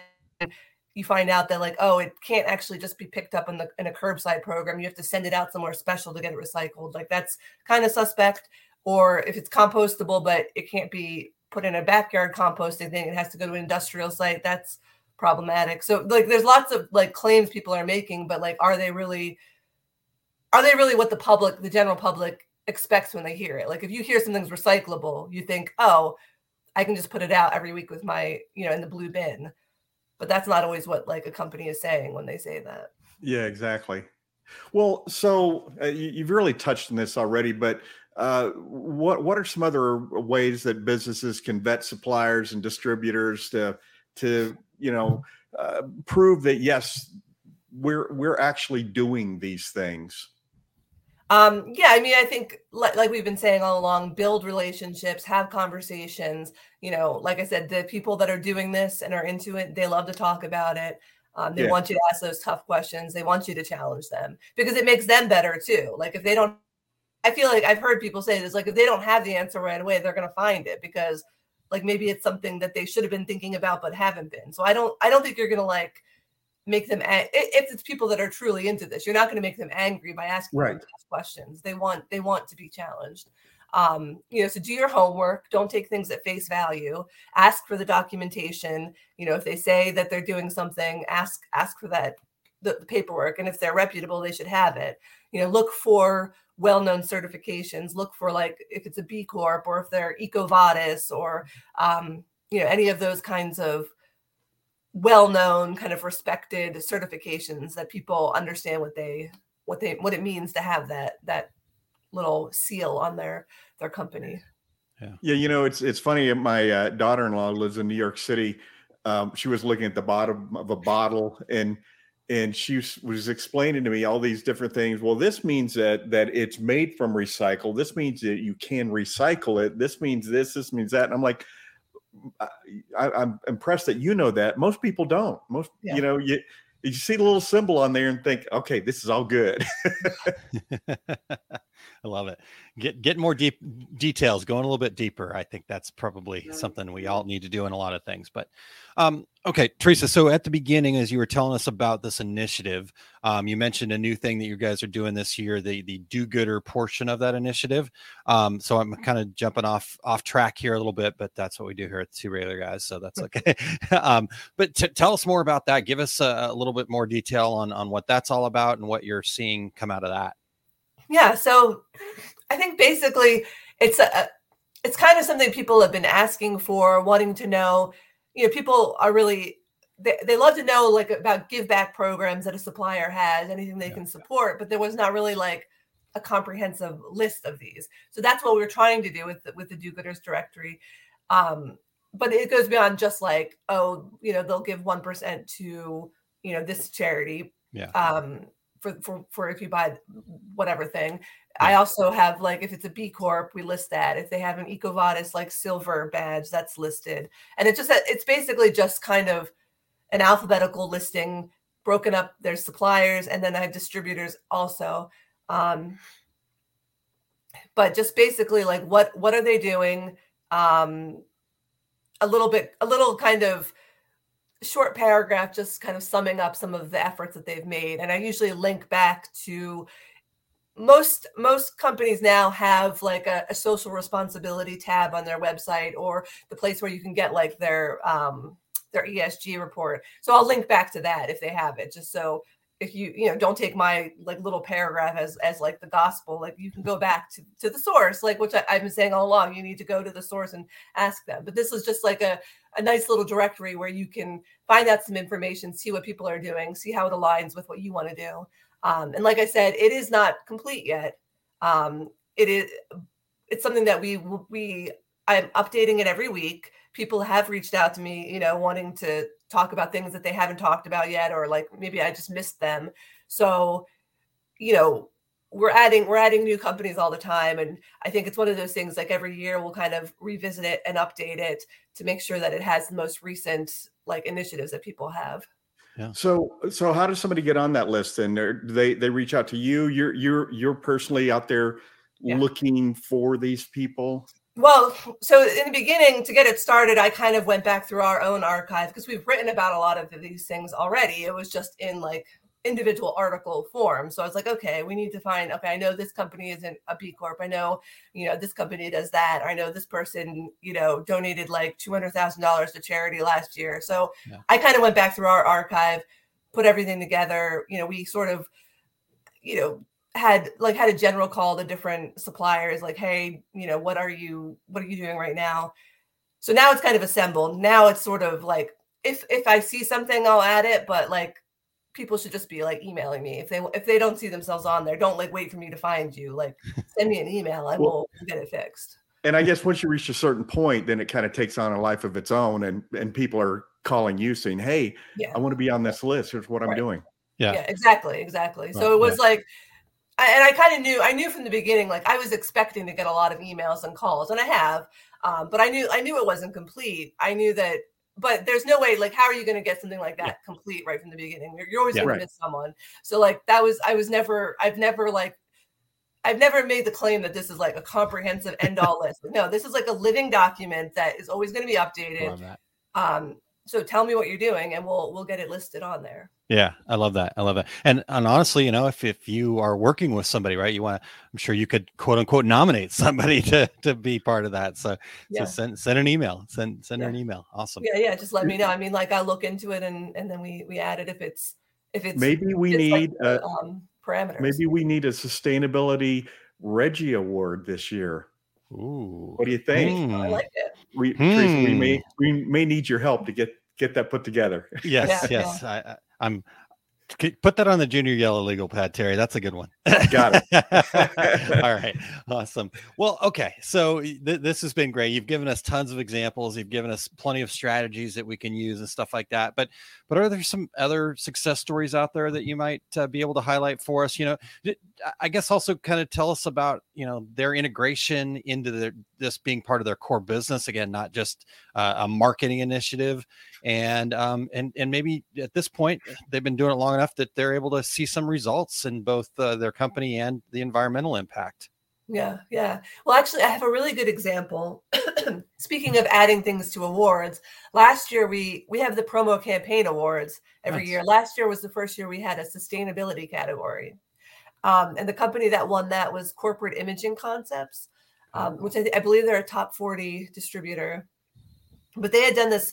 you find out that like oh it can't actually just be picked up in the in a curbside program. You have to send it out somewhere special to get it recycled. Like that's kind of suspect. Or if it's compostable but it can't be put in a backyard composting thing it has to go to an industrial site that's problematic. So like there's lots of like claims people are making but like are they really are they really what the public the general public expects when they hear it. Like if you hear something's recyclable you think oh i can just put it out every week with my you know in the blue bin. But that's not always what like a company is saying when they say that. Yeah exactly. Well so uh, you, have really touched on this already but uh, what what are some other ways that businesses can vet suppliers and distributors to to you know uh, prove that yes we're we're actually doing these things um yeah i mean i think like, like we've been saying all along build relationships have conversations you know like i said the people that are doing this and are into it they love to talk about it um, they yeah. want you to ask those tough questions they want you to challenge them because it makes them better too like if they don't I feel like I've heard people say this like if they don't have the answer right away, they're going to find it because like maybe it's something that they should have been thinking about but haven't been. So I don't I don't think you're going to like make them if it's people that are truly into this, you're not going to make them angry by asking right. questions. They want they want to be challenged. Um, you know, so do your homework. Don't take things at face value. Ask for the documentation. You know, if they say that they're doing something, ask ask for that the, the paperwork. And if they're reputable, they should have it. You know, look for well-known certifications look for like if it's a b corp or if they're ecovadis or um, you know any of those kinds of well-known kind of respected certifications that people understand what they what they what it means to have that that little seal on their their company. Yeah. Yeah you know it's it's funny my uh, daughter-in-law lives in new york city. Um, she was looking at the bottom of a bottle and and she was explaining to me all these different things. Well this means that that it's made from recycle. This means that you can recycle it. This means this this means that. And i'm like I, am I'm impressed that you know that. Most people don't. Most yeah. you know you you see the little symbol on there and think okay this is all good I love it. Get get more deep details, going a little bit deeper. I think that's probably something we all need to do in a lot of things. But um, okay, Theresa. So at the beginning, as you were telling us about this initiative, um, you mentioned a new thing that you guys are doing this year, the the do gooder portion of that initiative. Um, so I'm kind of jumping off off track here a little bit, but that's what we do here at the two regular guys. So that's okay. um, but t- tell us more about that. Give us a, a little bit more detail on on what that's all about and what you're seeing come out of that. Yeah, so I think basically it's a it's kind of something people have been asking for, wanting to know. You know, people are really they, they love to know like about give back programs that a supplier has, anything they yeah. can support, but there was not really like a comprehensive list of these. So that's what we're trying to do with the, with the do-gooders directory. Um, but it goes beyond just like, oh, you know, they'll give 1% to, you know, this charity. Yeah. Um, for for, for if you buy whatever thing. I also have like if it's a B Corp, we list that. If they have an EcoVadis like silver badge, that's listed. And it's just that it's basically just kind of an alphabetical listing broken up there's suppliers and then I have distributors also. Um, but just basically like what what are they doing? Um, a little bit a little kind of short paragraph just kind of summing up some of the efforts that they've made and i usually link back to most most companies now have like a, a, social responsibility tab on their website or the place where you can get like their um their esg report. So i'll link back to that if they have it just so if you you know don't take my like little paragraph as as like the gospel like you can go back to, to the source like which I, have been saying all along you need to go to the source and ask them. But this is just like a, a nice little directory where you can find out some information see what people are doing see how it aligns with what you want to do. Um, and like i said it is not complete yet. Um, it is it's something that we we i'm updating it every week. People have reached out to me you know wanting to talk about things that they haven't talked about yet or like maybe i just missed them. So you know we're adding we're adding new companies all the time and i think it's one of those things like every year we'll kind of revisit it and update it to make sure that it has the most recent like initiatives that people have yeah. So, so how does somebody get on that list? And do they they reach out to you? You're you're you're personally out there yeah. looking for these people. Well, so in the beginning, to get it started, I kind of went back through our own archive because we've written about a lot of these things already. It was just in like individual article form. So I was like, okay, we need to find, okay, I know this company isn't a B Corp. I know, you know, this company does that. I know this person, you know, donated like $200,000 to charity last year. So yeah. I kind of went back through our archive, put everything together. You know, we sort of, you know, had like had a general call to different suppliers like hey you know what are you what are you doing right now so now it's kind of assembled now it's sort of like if if i see something i'll add it but like people should just be like emailing me if they if they don't see themselves on there don't like wait for me to find you like send me an email i will get it fixed and i guess once you reach a certain point then it kind of takes on a life of its own and and people are calling you saying hey yeah. i want to be on this list here's what right. i'm doing yeah. yeah exactly exactly so it was yeah. like I, and I kind of knew I knew from the beginning like I was expecting to get a lot of emails and calls and I have um, but I knew I knew it wasn't complete I knew that but there's no way like how are you going to get something like that yeah. complete right from the beginning? You're, you're always yeah, going right. to miss someone. So like that was I was never I've never like I've never made the claim that this is like a comprehensive end all list. No this is like a living document that is always going to be updated. Um so tell me what you're doing and we'll we'll get it listed on there yeah, I love that. I love that. And and honestly, you know, if if you are working with somebody, right, you want to, I'm sure you could quote unquote nominate somebody to to be part of that. So, yeah. so send send an email. Send send yeah. an email. Awesome. Yeah, yeah. Just let me know. I mean, like I look into it and and then we we add it if it's if it's maybe we need like, a, um, parameters. Maybe we need a sustainability Reggie Award this year. Ooh. What do you think? I like it. We, hmm. Theresa, we may we may need your help to get get that put together. Yes, yeah, yes. Yeah. I, I'm Put that on the junior yellow legal pad, Terry. That's a good one. Got it. All right. Awesome. Well, okay. So th- this has been great. You've given us tons of examples. You've given us plenty of strategies that we can use and stuff like that. But but are there some other success stories out there that you might uh, be able to highlight for us? You know, I guess also kind of tell us about you know their integration into their this being part of their core business again, not just uh, a marketing initiative and um, and and maybe at this point they've been doing it long enough that they're able to see some results in both uh, their company and the environmental impact. Yeah, yeah. Well, actually, I have a really good example. Speaking of adding things to awards, last year we we have the promo campaign awards every nice. year. Last year was the first year we had a sustainability category, um, and the company that won that was Corporate Imaging Concepts, um, which I, I believe they're a top forty distributor. But they had done this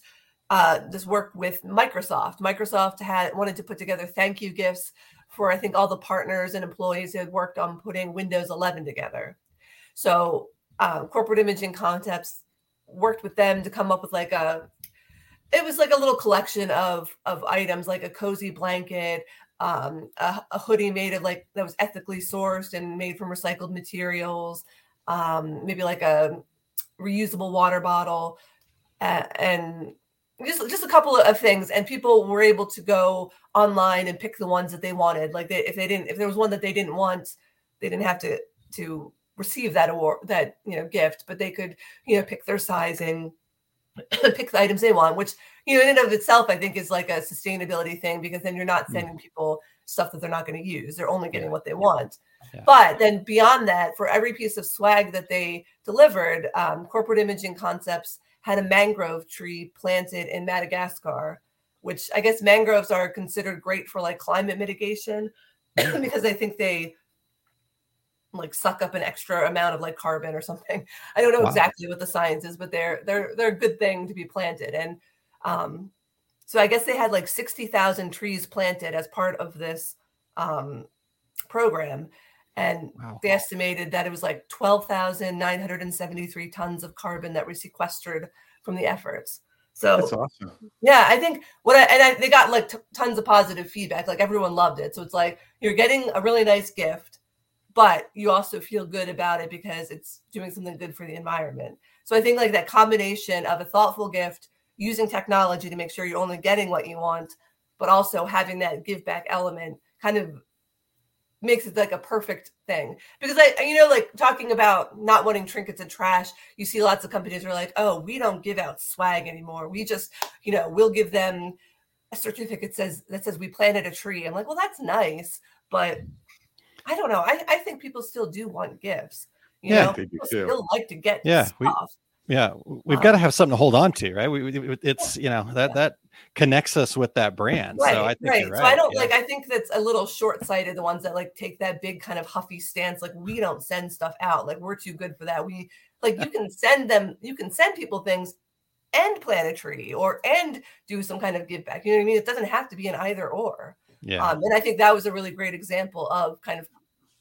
uh, this work with Microsoft. Microsoft had wanted to put together thank you gifts for I think all the partners and employees who had worked on putting Windows 11 together. So uh, corporate imaging concepts worked with them to come up with like a it was like a little collection of of items like a cozy blanket um, a, a, hoodie made of like that was ethically sourced and made from recycled materials um, maybe like a reusable water bottle and just just a couple of things and people were able to go online and pick the ones that they wanted like they, if they didn't if there was one that they didn't want they didn't have to to receive that award that you know gift but they could you know pick their size and pick the items they want which you know in and of itself i think is like a sustainability thing because then you're not mm. sending people stuff that they're not going to use they're only getting yeah. what they want yeah. but then beyond that for every piece of swag that they delivered um, corporate imaging concepts had a mangrove tree planted in Madagascar which I guess mangroves are considered great for like climate mitigation because I think they like suck up an extra amount of like carbon or something. I don't know Wow. exactly what the science is, but they're they're they're a good thing to be planted. And um so I guess they had like 60,000 trees planted as part of this um program and Wow. they estimated that it was like 12,973 tons of carbon that were sequestered from the efforts. So That's awesome. yeah, I think what I, and I, they got like t- tons of positive feedback. Like everyone loved it. So it's like you're getting a really nice gift, but you also feel good about it because it's doing something good for the environment. So I think like that combination of a thoughtful gift, using technology to make sure you're only getting what you want, but also having that give back element kind of makes it like a perfect thing because I, you know, like talking about not wanting trinkets and trash, you see lots of companies are like, oh, we don't give out swag anymore. We just, you know, we'll give them a certificate says that says we planted a tree. I'm like, well, that's nice, but I don't know. I, I think people still do want gifts. You Yeah, know, they do people still like to get Yeah, stuff. Yeah, we've got to have something to hold on to, right? We, we- it's you know that that connects us with that brand. right, so I think right. you're right. So I don't yeah. like. I think that's a little short-sighted. The ones that like take that big kind of huffy stance, like we don't send stuff out. Like we're too good for that. We like you can send them. You can send people things and plant a tree or and do some kind of give back. You know what I mean? It doesn't have to be an either or. Yeah. Um, and I think that was a really great example of kind of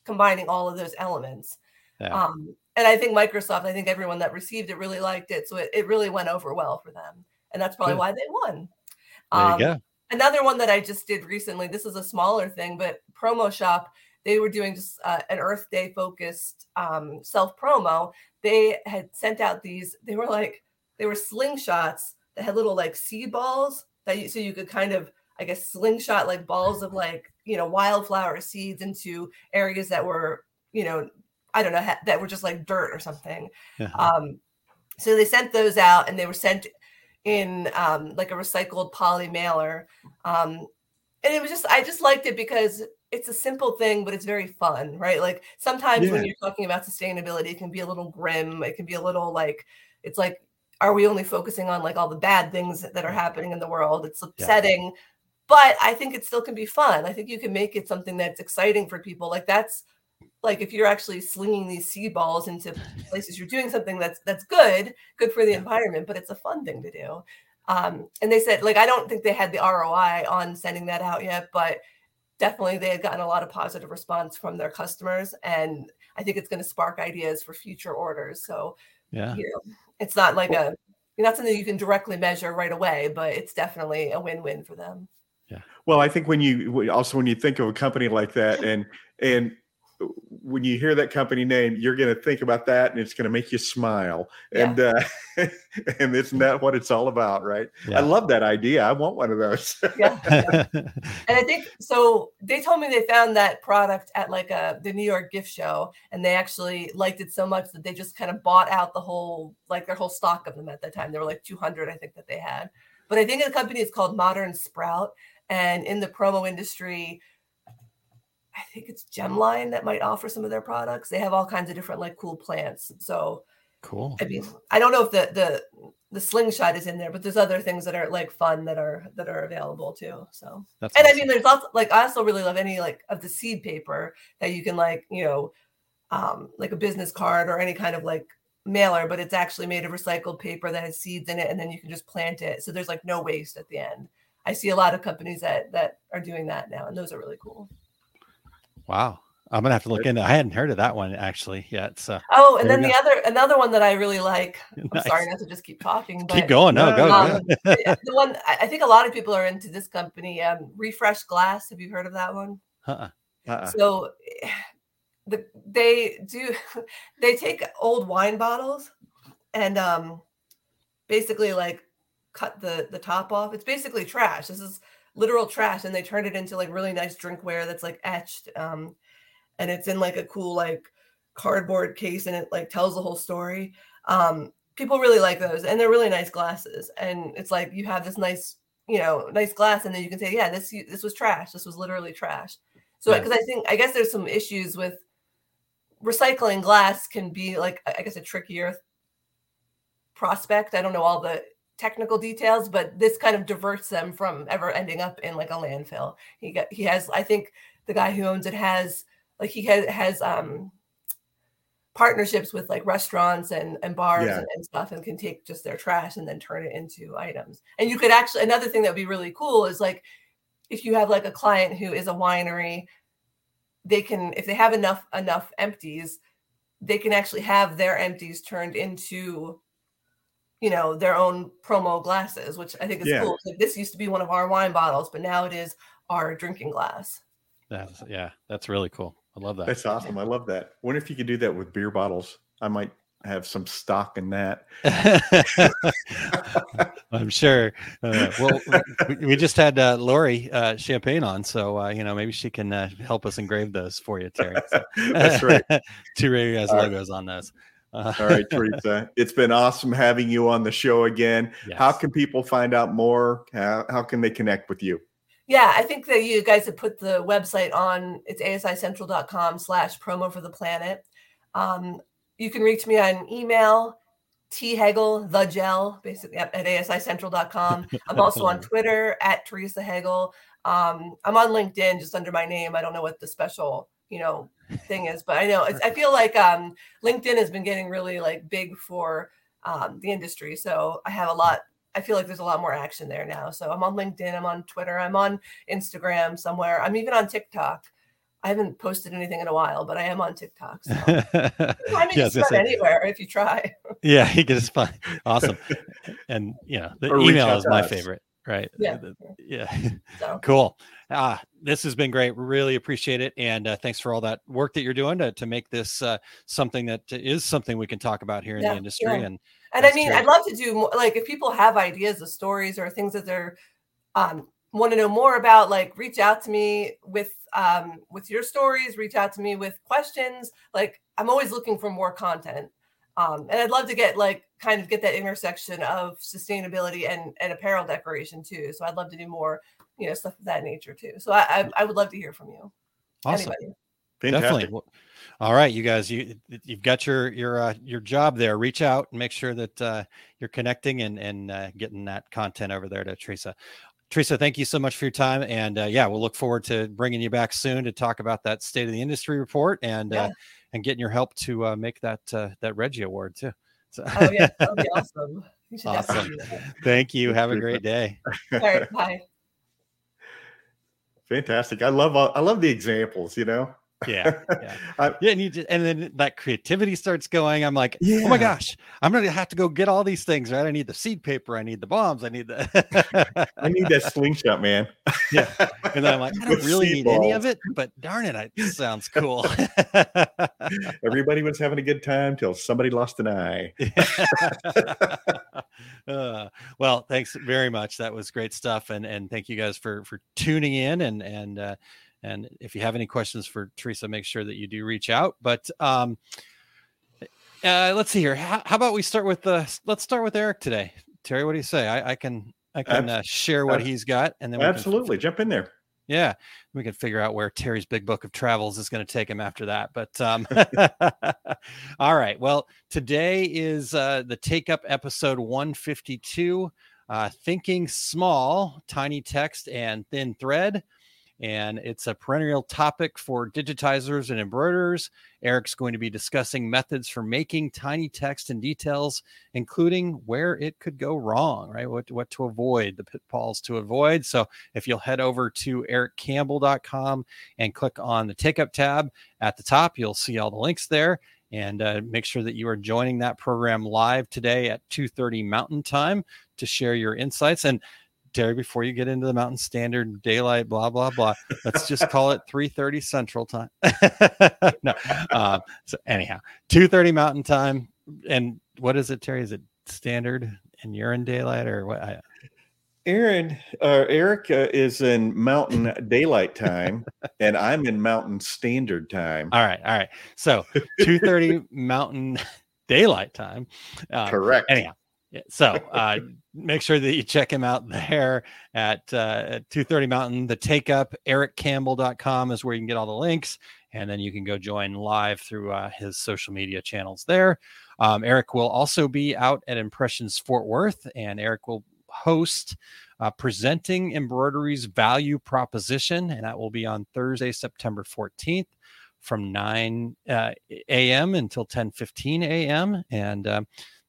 combining all of those elements. Yeah. Um, and I think Microsoft, I think everyone that received it really liked it. So it, it really went over well for them. And that's probably Good. why they won. There you Um, go. Another one that I just did recently, this is a smaller thing, but Promo Shop, they were doing just uh, an Earth Day focused um, self promo. They had sent out these, they were like, they were slingshots that had little like seed balls that you, so you could kind of, I guess, slingshot like balls of like, you know, wildflower seeds into areas that were, you know, I don't know, ha- that were just like dirt or something. Um, so they sent those out and they were sent in um, like a recycled poly mailer. Um, and it was just, I just liked it because it's a simple thing, but it's very fun, right? Like sometimes when you're talking about sustainability, it can be a little grim. It can be a little like, it's like, are we only focusing on like all the bad things that are happening in the world? It's upsetting, but I think it still can be fun. I think you can make it something that's exciting for people. Like that's like if you're actually slinging these seed balls into places, you're doing something that's that's good, good for the environment, but it's a fun thing to do. Um, and they said, like, I don't think they had the ROI on sending that out yet, but definitely they had gotten a lot of positive response from their customers, and I think it's going to spark ideas for future orders. So, Yeah. you know, it's not like a not something you can directly measure right away, but it's definitely a win-win for them. Yeah. Well, I think when you also when you think of a company like that, and and when you hear that company name, you're going to think about that, and it's going to make you smile. And uh, and isn't that what it's all about, right? Yeah. I love that idea. I want one of those. yeah. And I think so. They told me they found that product at like a the New York gift show, and they actually liked it so much that they just kind of bought out the whole like their whole stock of them at that time. There were like 200, I think, that they had. But I think the company is called Modern Sprout, and in the promo industry, I think it's Gemline that might offer some of their products. They have all kinds of different like cool plants. So Cool. I mean, I don't know if the the the slingshot is in there, but there's other things that are like fun that are that are available too. So That's and I mean, there's lots like I also really love any like of the seed paper that you can like you know, um, like a business card or any kind of like mailer, but it's actually made of recycled paper that has seeds in it, and then you can just plant it. So there's like no waste at the end. I see a lot of companies that that are doing that now, and those are really cool. Wow. I'm gonna have to look into. I hadn't heard of that one actually yet. So Oh, and there then the other another one that I really like. I'm Nice. sorry not to just keep talking, but Keep going. No, go. um, go. the the one I I think a lot of people are into this company, um, Refresh Glass. Have you heard of that one? Uh-uh. Uh-uh. So the they do they take old wine bottles and um basically like cut the the top off. It's basically trash. This is literal trash, and they turned it into like really nice drinkware that's like etched. Um, and it's in like a cool like cardboard case, and it like tells the whole story. Um, people really like those, and they're really nice glasses. And it's like you have this nice you know nice glass, and then you can say, yeah, this this was trash. This was literally trash. So Yeah. because I think I guess there's some issues with recycling glass can be like I guess a trickier prospect. I don't know all the technical details, but this kind of diverts them from ever ending up in like a landfill. He got he has I think the guy who owns it has like he has has um partnerships with like restaurants and, and bars Yeah. and, and stuff and can take just their trash and then turn it into items. And you could actually another thing that would be really cool is like if you have like a client who is a winery, they can if they have enough enough empties, they can actually have their empties turned into you know their own promo glasses, which I think is Yeah. cool. Like, this used to be one of our wine bottles, but now it is our drinking glass. That's, yeah, that's really cool. I love that. That's awesome. I love that. Wonder if you could do that with beer bottles. I might have some stock in that. I'm sure. Uh, well, we, we just had uh, Lori uh, Champagne on, so uh, you know maybe she can uh, help us engrave those for you, Terry. So- That's right. Two radio guys All right. logos on those. Uh, All right, Theresa. It's been awesome having you on the show again. How can people find out more? How, how can they connect with you? Yeah, I think that you guys have put the website on. It's asicentral.com slash promo for the planet. Um, you can reach me on email, T Hegel, the gel, basically at, at asicentral.com. I'm also on Twitter at Theresa Hegel. Um, I'm on LinkedIn just under my name. I don't know what the special, you know, thing is, but I know it's, I feel like um, LinkedIn has been getting really like big for um, the industry. So I have a lot. I feel like there's a lot more action there now. So I'm on LinkedIn. I'm on Twitter. I'm on Instagram somewhere. I'm even on TikTok. I haven't posted anything in a while, but I am on TikTok. So I mean, Yeah, I was just gonna about say- anywhere if you try. yeah, he can just find awesome. And you know, the Or email is my us. favorite, right? Yeah. Yeah. So cool. Ah, this has been great. Really appreciate it, and uh, thanks for all that work that you're doing to, to make this uh, something that is something we can talk about here in Yeah, the industry. yeah. And And I mean, true. I'd love to do more, like if people have ideas of stories or things that they're um, want to know more about, like reach out to me with um, with your stories. Reach out to me with questions. Like I'm always looking for more content, um, and I'd love to get like kind of get that intersection of sustainability and and apparel decoration too. So I'd love to do more, you know, stuff of that nature too. So I I, I would love to hear from you. awesome. Anybody. Fantastic. Definitely. All right, you guys, you you've got your your uh, your job there. Reach out and make sure that uh, you're connecting and and uh, getting that content over there to Theresa. Theresa, thank you so much for your time, and uh, yeah, we'll look forward to bringing you back soon to talk about that state of the industry report and uh, Yeah. and getting your help to uh, make that uh, that Reggie Award too. So, Oh yeah, that would be awesome. You should Awesome. definitely do that. thank you. Have a great day. All right, bye. Fantastic. I love I love the examples, you know. Yeah, yeah. I, Yeah, and, you just, and then that creativity starts going. I'm like, oh my gosh, I'm gonna have to go get all these things, right? I need the seed paper, I need the bombs, I need the I need that slingshot, man. yeah. And then I'm like, I don't With really need any of it, but darn it, it sounds cool. Everybody was having a good time till somebody lost an eye. uh, well, thanks very much. That was great stuff, and and thank you guys for for tuning in. And and uh, and if you have any questions for Theresa, make sure that you do reach out. But um, uh, let's see here. How, how about we start with the? Let's start with Eric today. Terry, what do you say? I, I can I can uh, share what he's got, and then we can Absolutely. Jump in there. yeah, we can figure out where Terry's big book of travels is going to take him after that. But um, all right. Well, today is uh, the take up episode 152 uh, Thinking Small, Tiny Text, and Thin Thread. And it's a perennial topic for digitizers and embroiderers. Eric's going to be discussing methods for making tiny text and details, including where it could go wrong, right? What, what to avoid, the pitfalls to avoid. So if you'll head over to ericcampbell.com and click on the take up tab at the top, you'll see all the links there. And uh, make sure that you are joining that program live today at 2:30 Mountain Time to share your insights. And Terry, before you get into the Mountain Standard Daylight, blah blah blah, let's just call it 3:30 Central Time. no, uh, so anyhow, 2:30 Mountain Time. And what is it, Terry? Is it Standard and you're in Daylight or what? I, Aaron, uh, Eric uh, is in Mountain Daylight Time, and I'm in Mountain Standard Time. All right, all right. So 2:30 Mountain Daylight Time. Uh, Correct. Anyhow, so uh, make sure that you check him out there at, uh, at 2:30 Mountain. The take up ericcampbell.com is where you can get all the links, and then you can go join live through uh, his social media channels there. Um, Eric will also be out at Impressions Fort Worth, and Eric will host uh, presenting embroidery's value proposition, and that will be on Thursday, September 14th from 9 uh, a.m. until 10:15 a.m. And uh,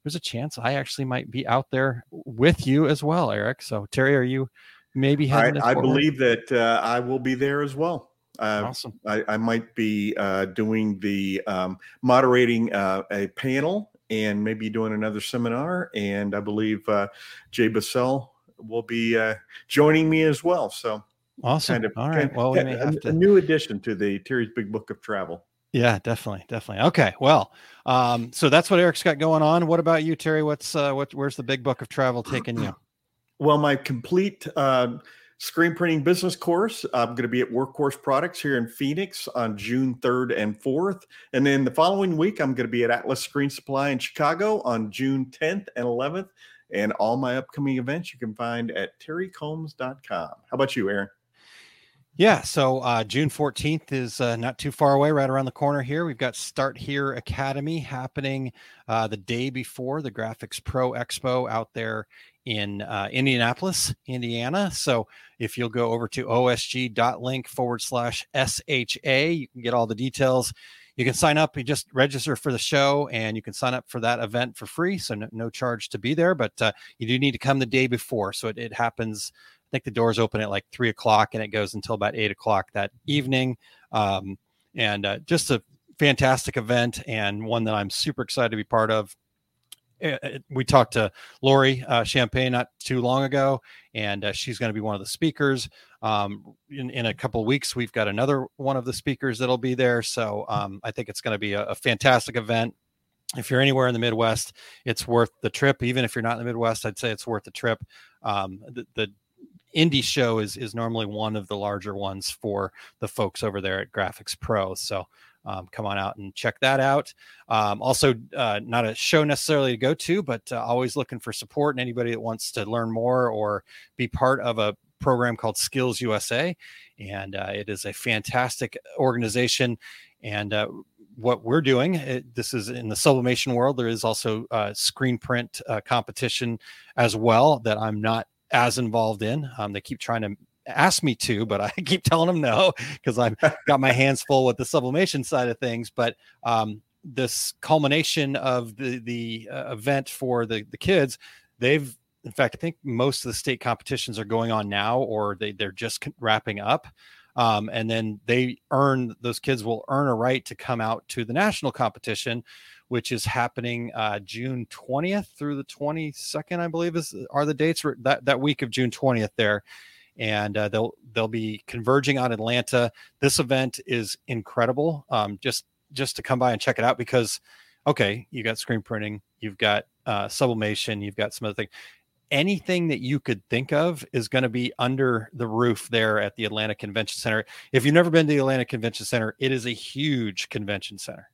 there's a chance I actually might be out there with you as well, Eric. So Terry, are you maybe I, I believe that uh, I will be there as well. Uh, awesome. I, I, might be uh, doing the um, moderating uh, a panel and maybe doing another seminar. And I believe uh, Jay Busselle will be uh, joining me as well. So awesome. Kind of, All right. Kind of, well, we may have a, a new addition to the Terry's Big Book of Travel. Yeah, definitely, definitely. Okay, well, um, so that's what Eric's got going on. What about you, Terry? What's uh, what? Where's the Big Book of Travel taking you? Well, my complete uh, screen printing business course. I'm going to be at Workhorse Products here in Phoenix on June 3rd and 4th. And then the following week, I'm going to be at Atlas Screen Supply in Chicago on June 10th and 11th. And all my upcoming events you can find at terrycombs.com. How about you, Aaron? Yeah, so uh, June 14th is uh, not too far away, right around the corner here. We've got Start Here Academy happening uh, the day before the Graphics Pro Expo out there in uh, Indianapolis, Indiana. So if you'll go over to osg.link forward slash SHA, you can get all the details. You can sign up, you just register for the show, and you can sign up for that event for free. So no, no charge to be there, but uh, you do need to come the day before. So it, it happens think the doors open at like three o'clock and it goes until about eight o'clock that evening. Um, and uh, just a fantastic event and one that I'm super excited to be part of. Eh, eh, we talked to Lori uh, Champagne not too long ago, and uh, she's going to be one of the speakers. Um, in, in a couple weeks, we've got another one of the speakers that'll be there. So um, I think it's going to be a, a fantastic event if you're anywhere in the Midwest, it's worth the trip. Even if you're not in the Midwest, I'd say it's worth the trip. Um, the, the, indie show is is normally one of the larger ones for the folks over there at Graphics Pro. So um, come on out and check that out. Um, also, uh, not a show necessarily to go to, but uh, always looking for support and anybody that wants to learn more or be part of a program called Skills USA. And uh, it is a fantastic organization. And uh, what we're doing, it, this is in the sublimation world. There is also a screen print uh, competition as well that I'm not as involved in. Um, they keep trying to ask me to, but I keep telling them no because I've got my hands full with the sublimation side of things. But um, this culmination of the the uh, event for the the kids, they've in fact, I think most of the state competitions are going on now, or they they're just wrapping up. Um, and then they earn those kids will earn a right to come out to the national competition which is happening uh, June 20th through the 22nd, I believe is are the dates that that week of June 20th there. And uh, they'll they'll be converging on Atlanta. This event is incredible. Um, just just to come by and check it out because, okay, you got screen printing, you've got uh, sublimation, you've got some other things anything that you could think of is going to be under the roof there at the Atlanta Convention Center. If you've never been to the Atlanta Convention Center, it is a huge convention center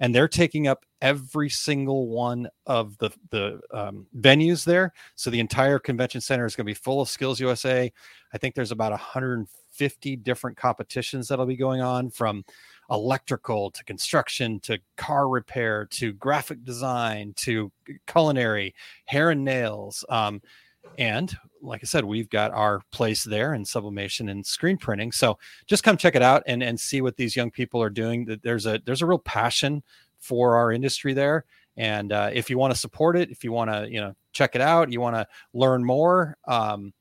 and they're taking up every single one of the the um, venues there. So the entire convention center is going to be full of Skills USA. I think there's about 150 different competitions that'll be going on from electrical to construction to car repair to graphic design to culinary, hair and nails. Um, and like I said, we've got our place there in sublimation and screen printing. So just come check it out and, and see what these young people are doing. There's a there's a real passion for our industry there. And uh, if you want to support it, if you want to, you know, check it out, you want to learn more, um,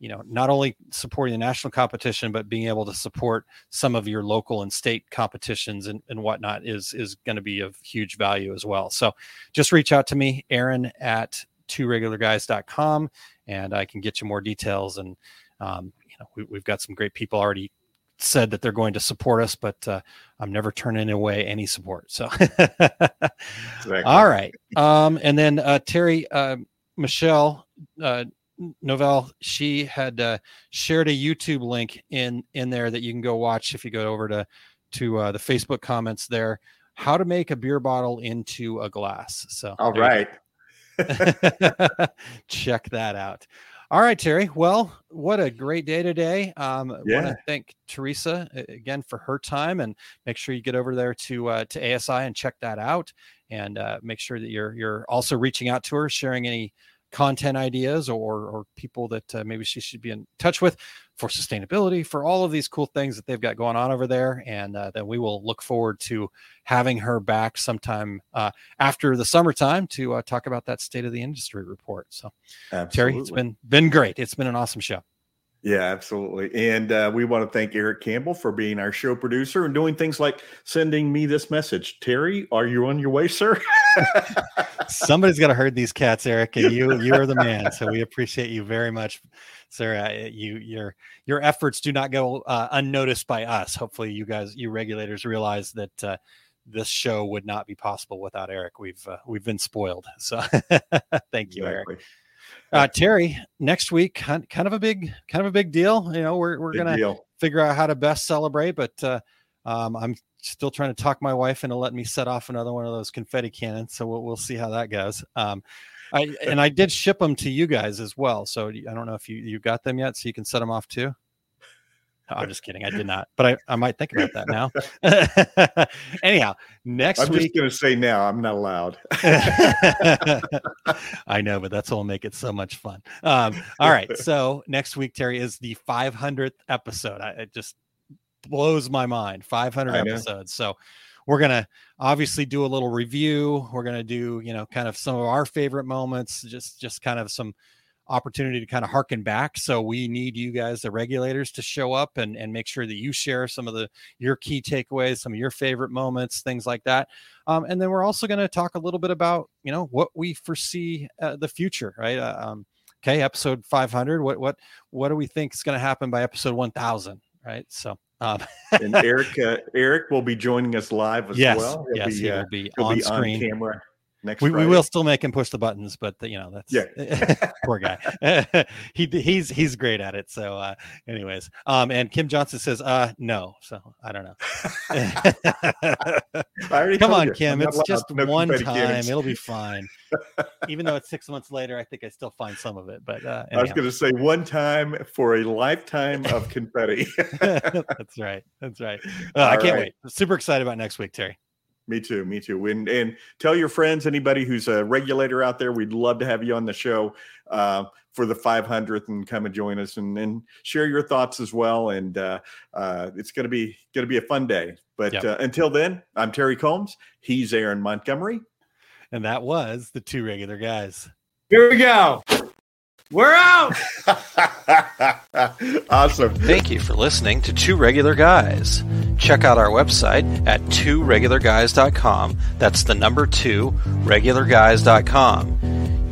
you know, not only supporting the national competition, but being able to support some of your local and state competitions and, and whatnot is is going to be of huge value as well. So just reach out to me, Aaron at two regular guys.com and I can get you more details. And, um, you know, we, we've got some great people already said that they're going to support us, but uh, I'm never turning away any support. So, exactly. all right. Um, and then uh, Terry, uh, Michelle uh, Novell, she had uh, shared a YouTube link in in there that you can go watch if you go over to to uh, the Facebook comments there. How to make a beer bottle into a glass. So, all right. Check that out. All right, Terry. Well, what a great day today. Um, Yeah. want to thank Theresa again for her time, and make sure you get over there to uh, to ASI and check that out, and uh, make sure that you're you're also reaching out to her, sharing any content ideas or or people that uh, maybe she should be in touch with for sustainability, for all of these cool things that they've got going on over there, and uh, then we will look forward to having her back sometime uh, after the summertime to uh, talk about that state of the industry report. So. Terry, it's been been great. It's been an awesome show. Yeah, absolutely. And uh, we want to thank Eric Campbell for being our show producer and doing things like sending me this message. Terry, are you on your way, sir? Somebody's got to herd these cats, Eric, and you you are the man. So we appreciate you very much, sir. Uh, you your your efforts do not go uh, unnoticed by us. Hopefully, you guys, you regulators, realize that uh, this show would not be possible without Eric. We've uh, we've been spoiled. So thank you, Eric. Uh, Terry, next week, kind kind of a big kind of a big deal. You know, we're we're Big gonna deal. figure out how to best celebrate, but uh, um, I'm still trying to talk my wife into letting me set off another one of those confetti cannons. So we'll, we'll see how that goes. Um, I and I did ship them to you guys as well. So I don't know if you you got them yet, so you can set them off too. No, I'm just kidding. I did not, but I, I might think about that now. Anyhow, next I'm week. just going to say now, I'm not allowed. I know, but that's what'll make it so much fun. Um, all right. So next week, Terry, is the 500th episode. I, it just blows my mind. 500 episodes. So we're going to obviously do a little review. We're going to do, you know, kind of some of our favorite moments, just, just kind of some opportunity to kind of harken back. So we need you guys, the regulators, to show up and, and make sure that you share some of the your key takeaways, some of your favorite moments, things like that. Um, and then we're also going to talk a little bit about you know what we foresee uh, the future, right? Uh, um, okay, episode 500. What what what do we think is going to happen by episode 1000? Right. So. Um, and Eric, uh, Eric will be joining us live as yes, well. He'll yes, be, he uh, will be on be screen. camera next. we, we will still make him push the buttons, but you know that's Yeah. poor guy. he he's he's great at it. So, uh, anyways, um, and Kim Johnson says, uh, no. So I don't know. I already Come on, you, Kim. I'm It's just no one time. cannons. It'll be fine. Even though it's six months later, I think I still find some of it. But uh, I was going to say one time for a lifetime of confetti. that's right. That's right. Uh, I can't right. wait. Super excited about next week, Terry. Me too. Me too. And and tell your friends, anybody who's a regulator out there, we'd love to have you on the show uh, for the 500th and come and join us and, and share your thoughts as well. And uh, uh, it's gonna be gonna be a fun day. But Yep. uh, until then, I'm Terry Combs. He's Aaron Montgomery. And that was the two regular guys. Here we go. We're out. awesome. Thank you for listening to Two Regular Guys. Check out our website at tworegularguys.com. That's the number two, regularguys.com.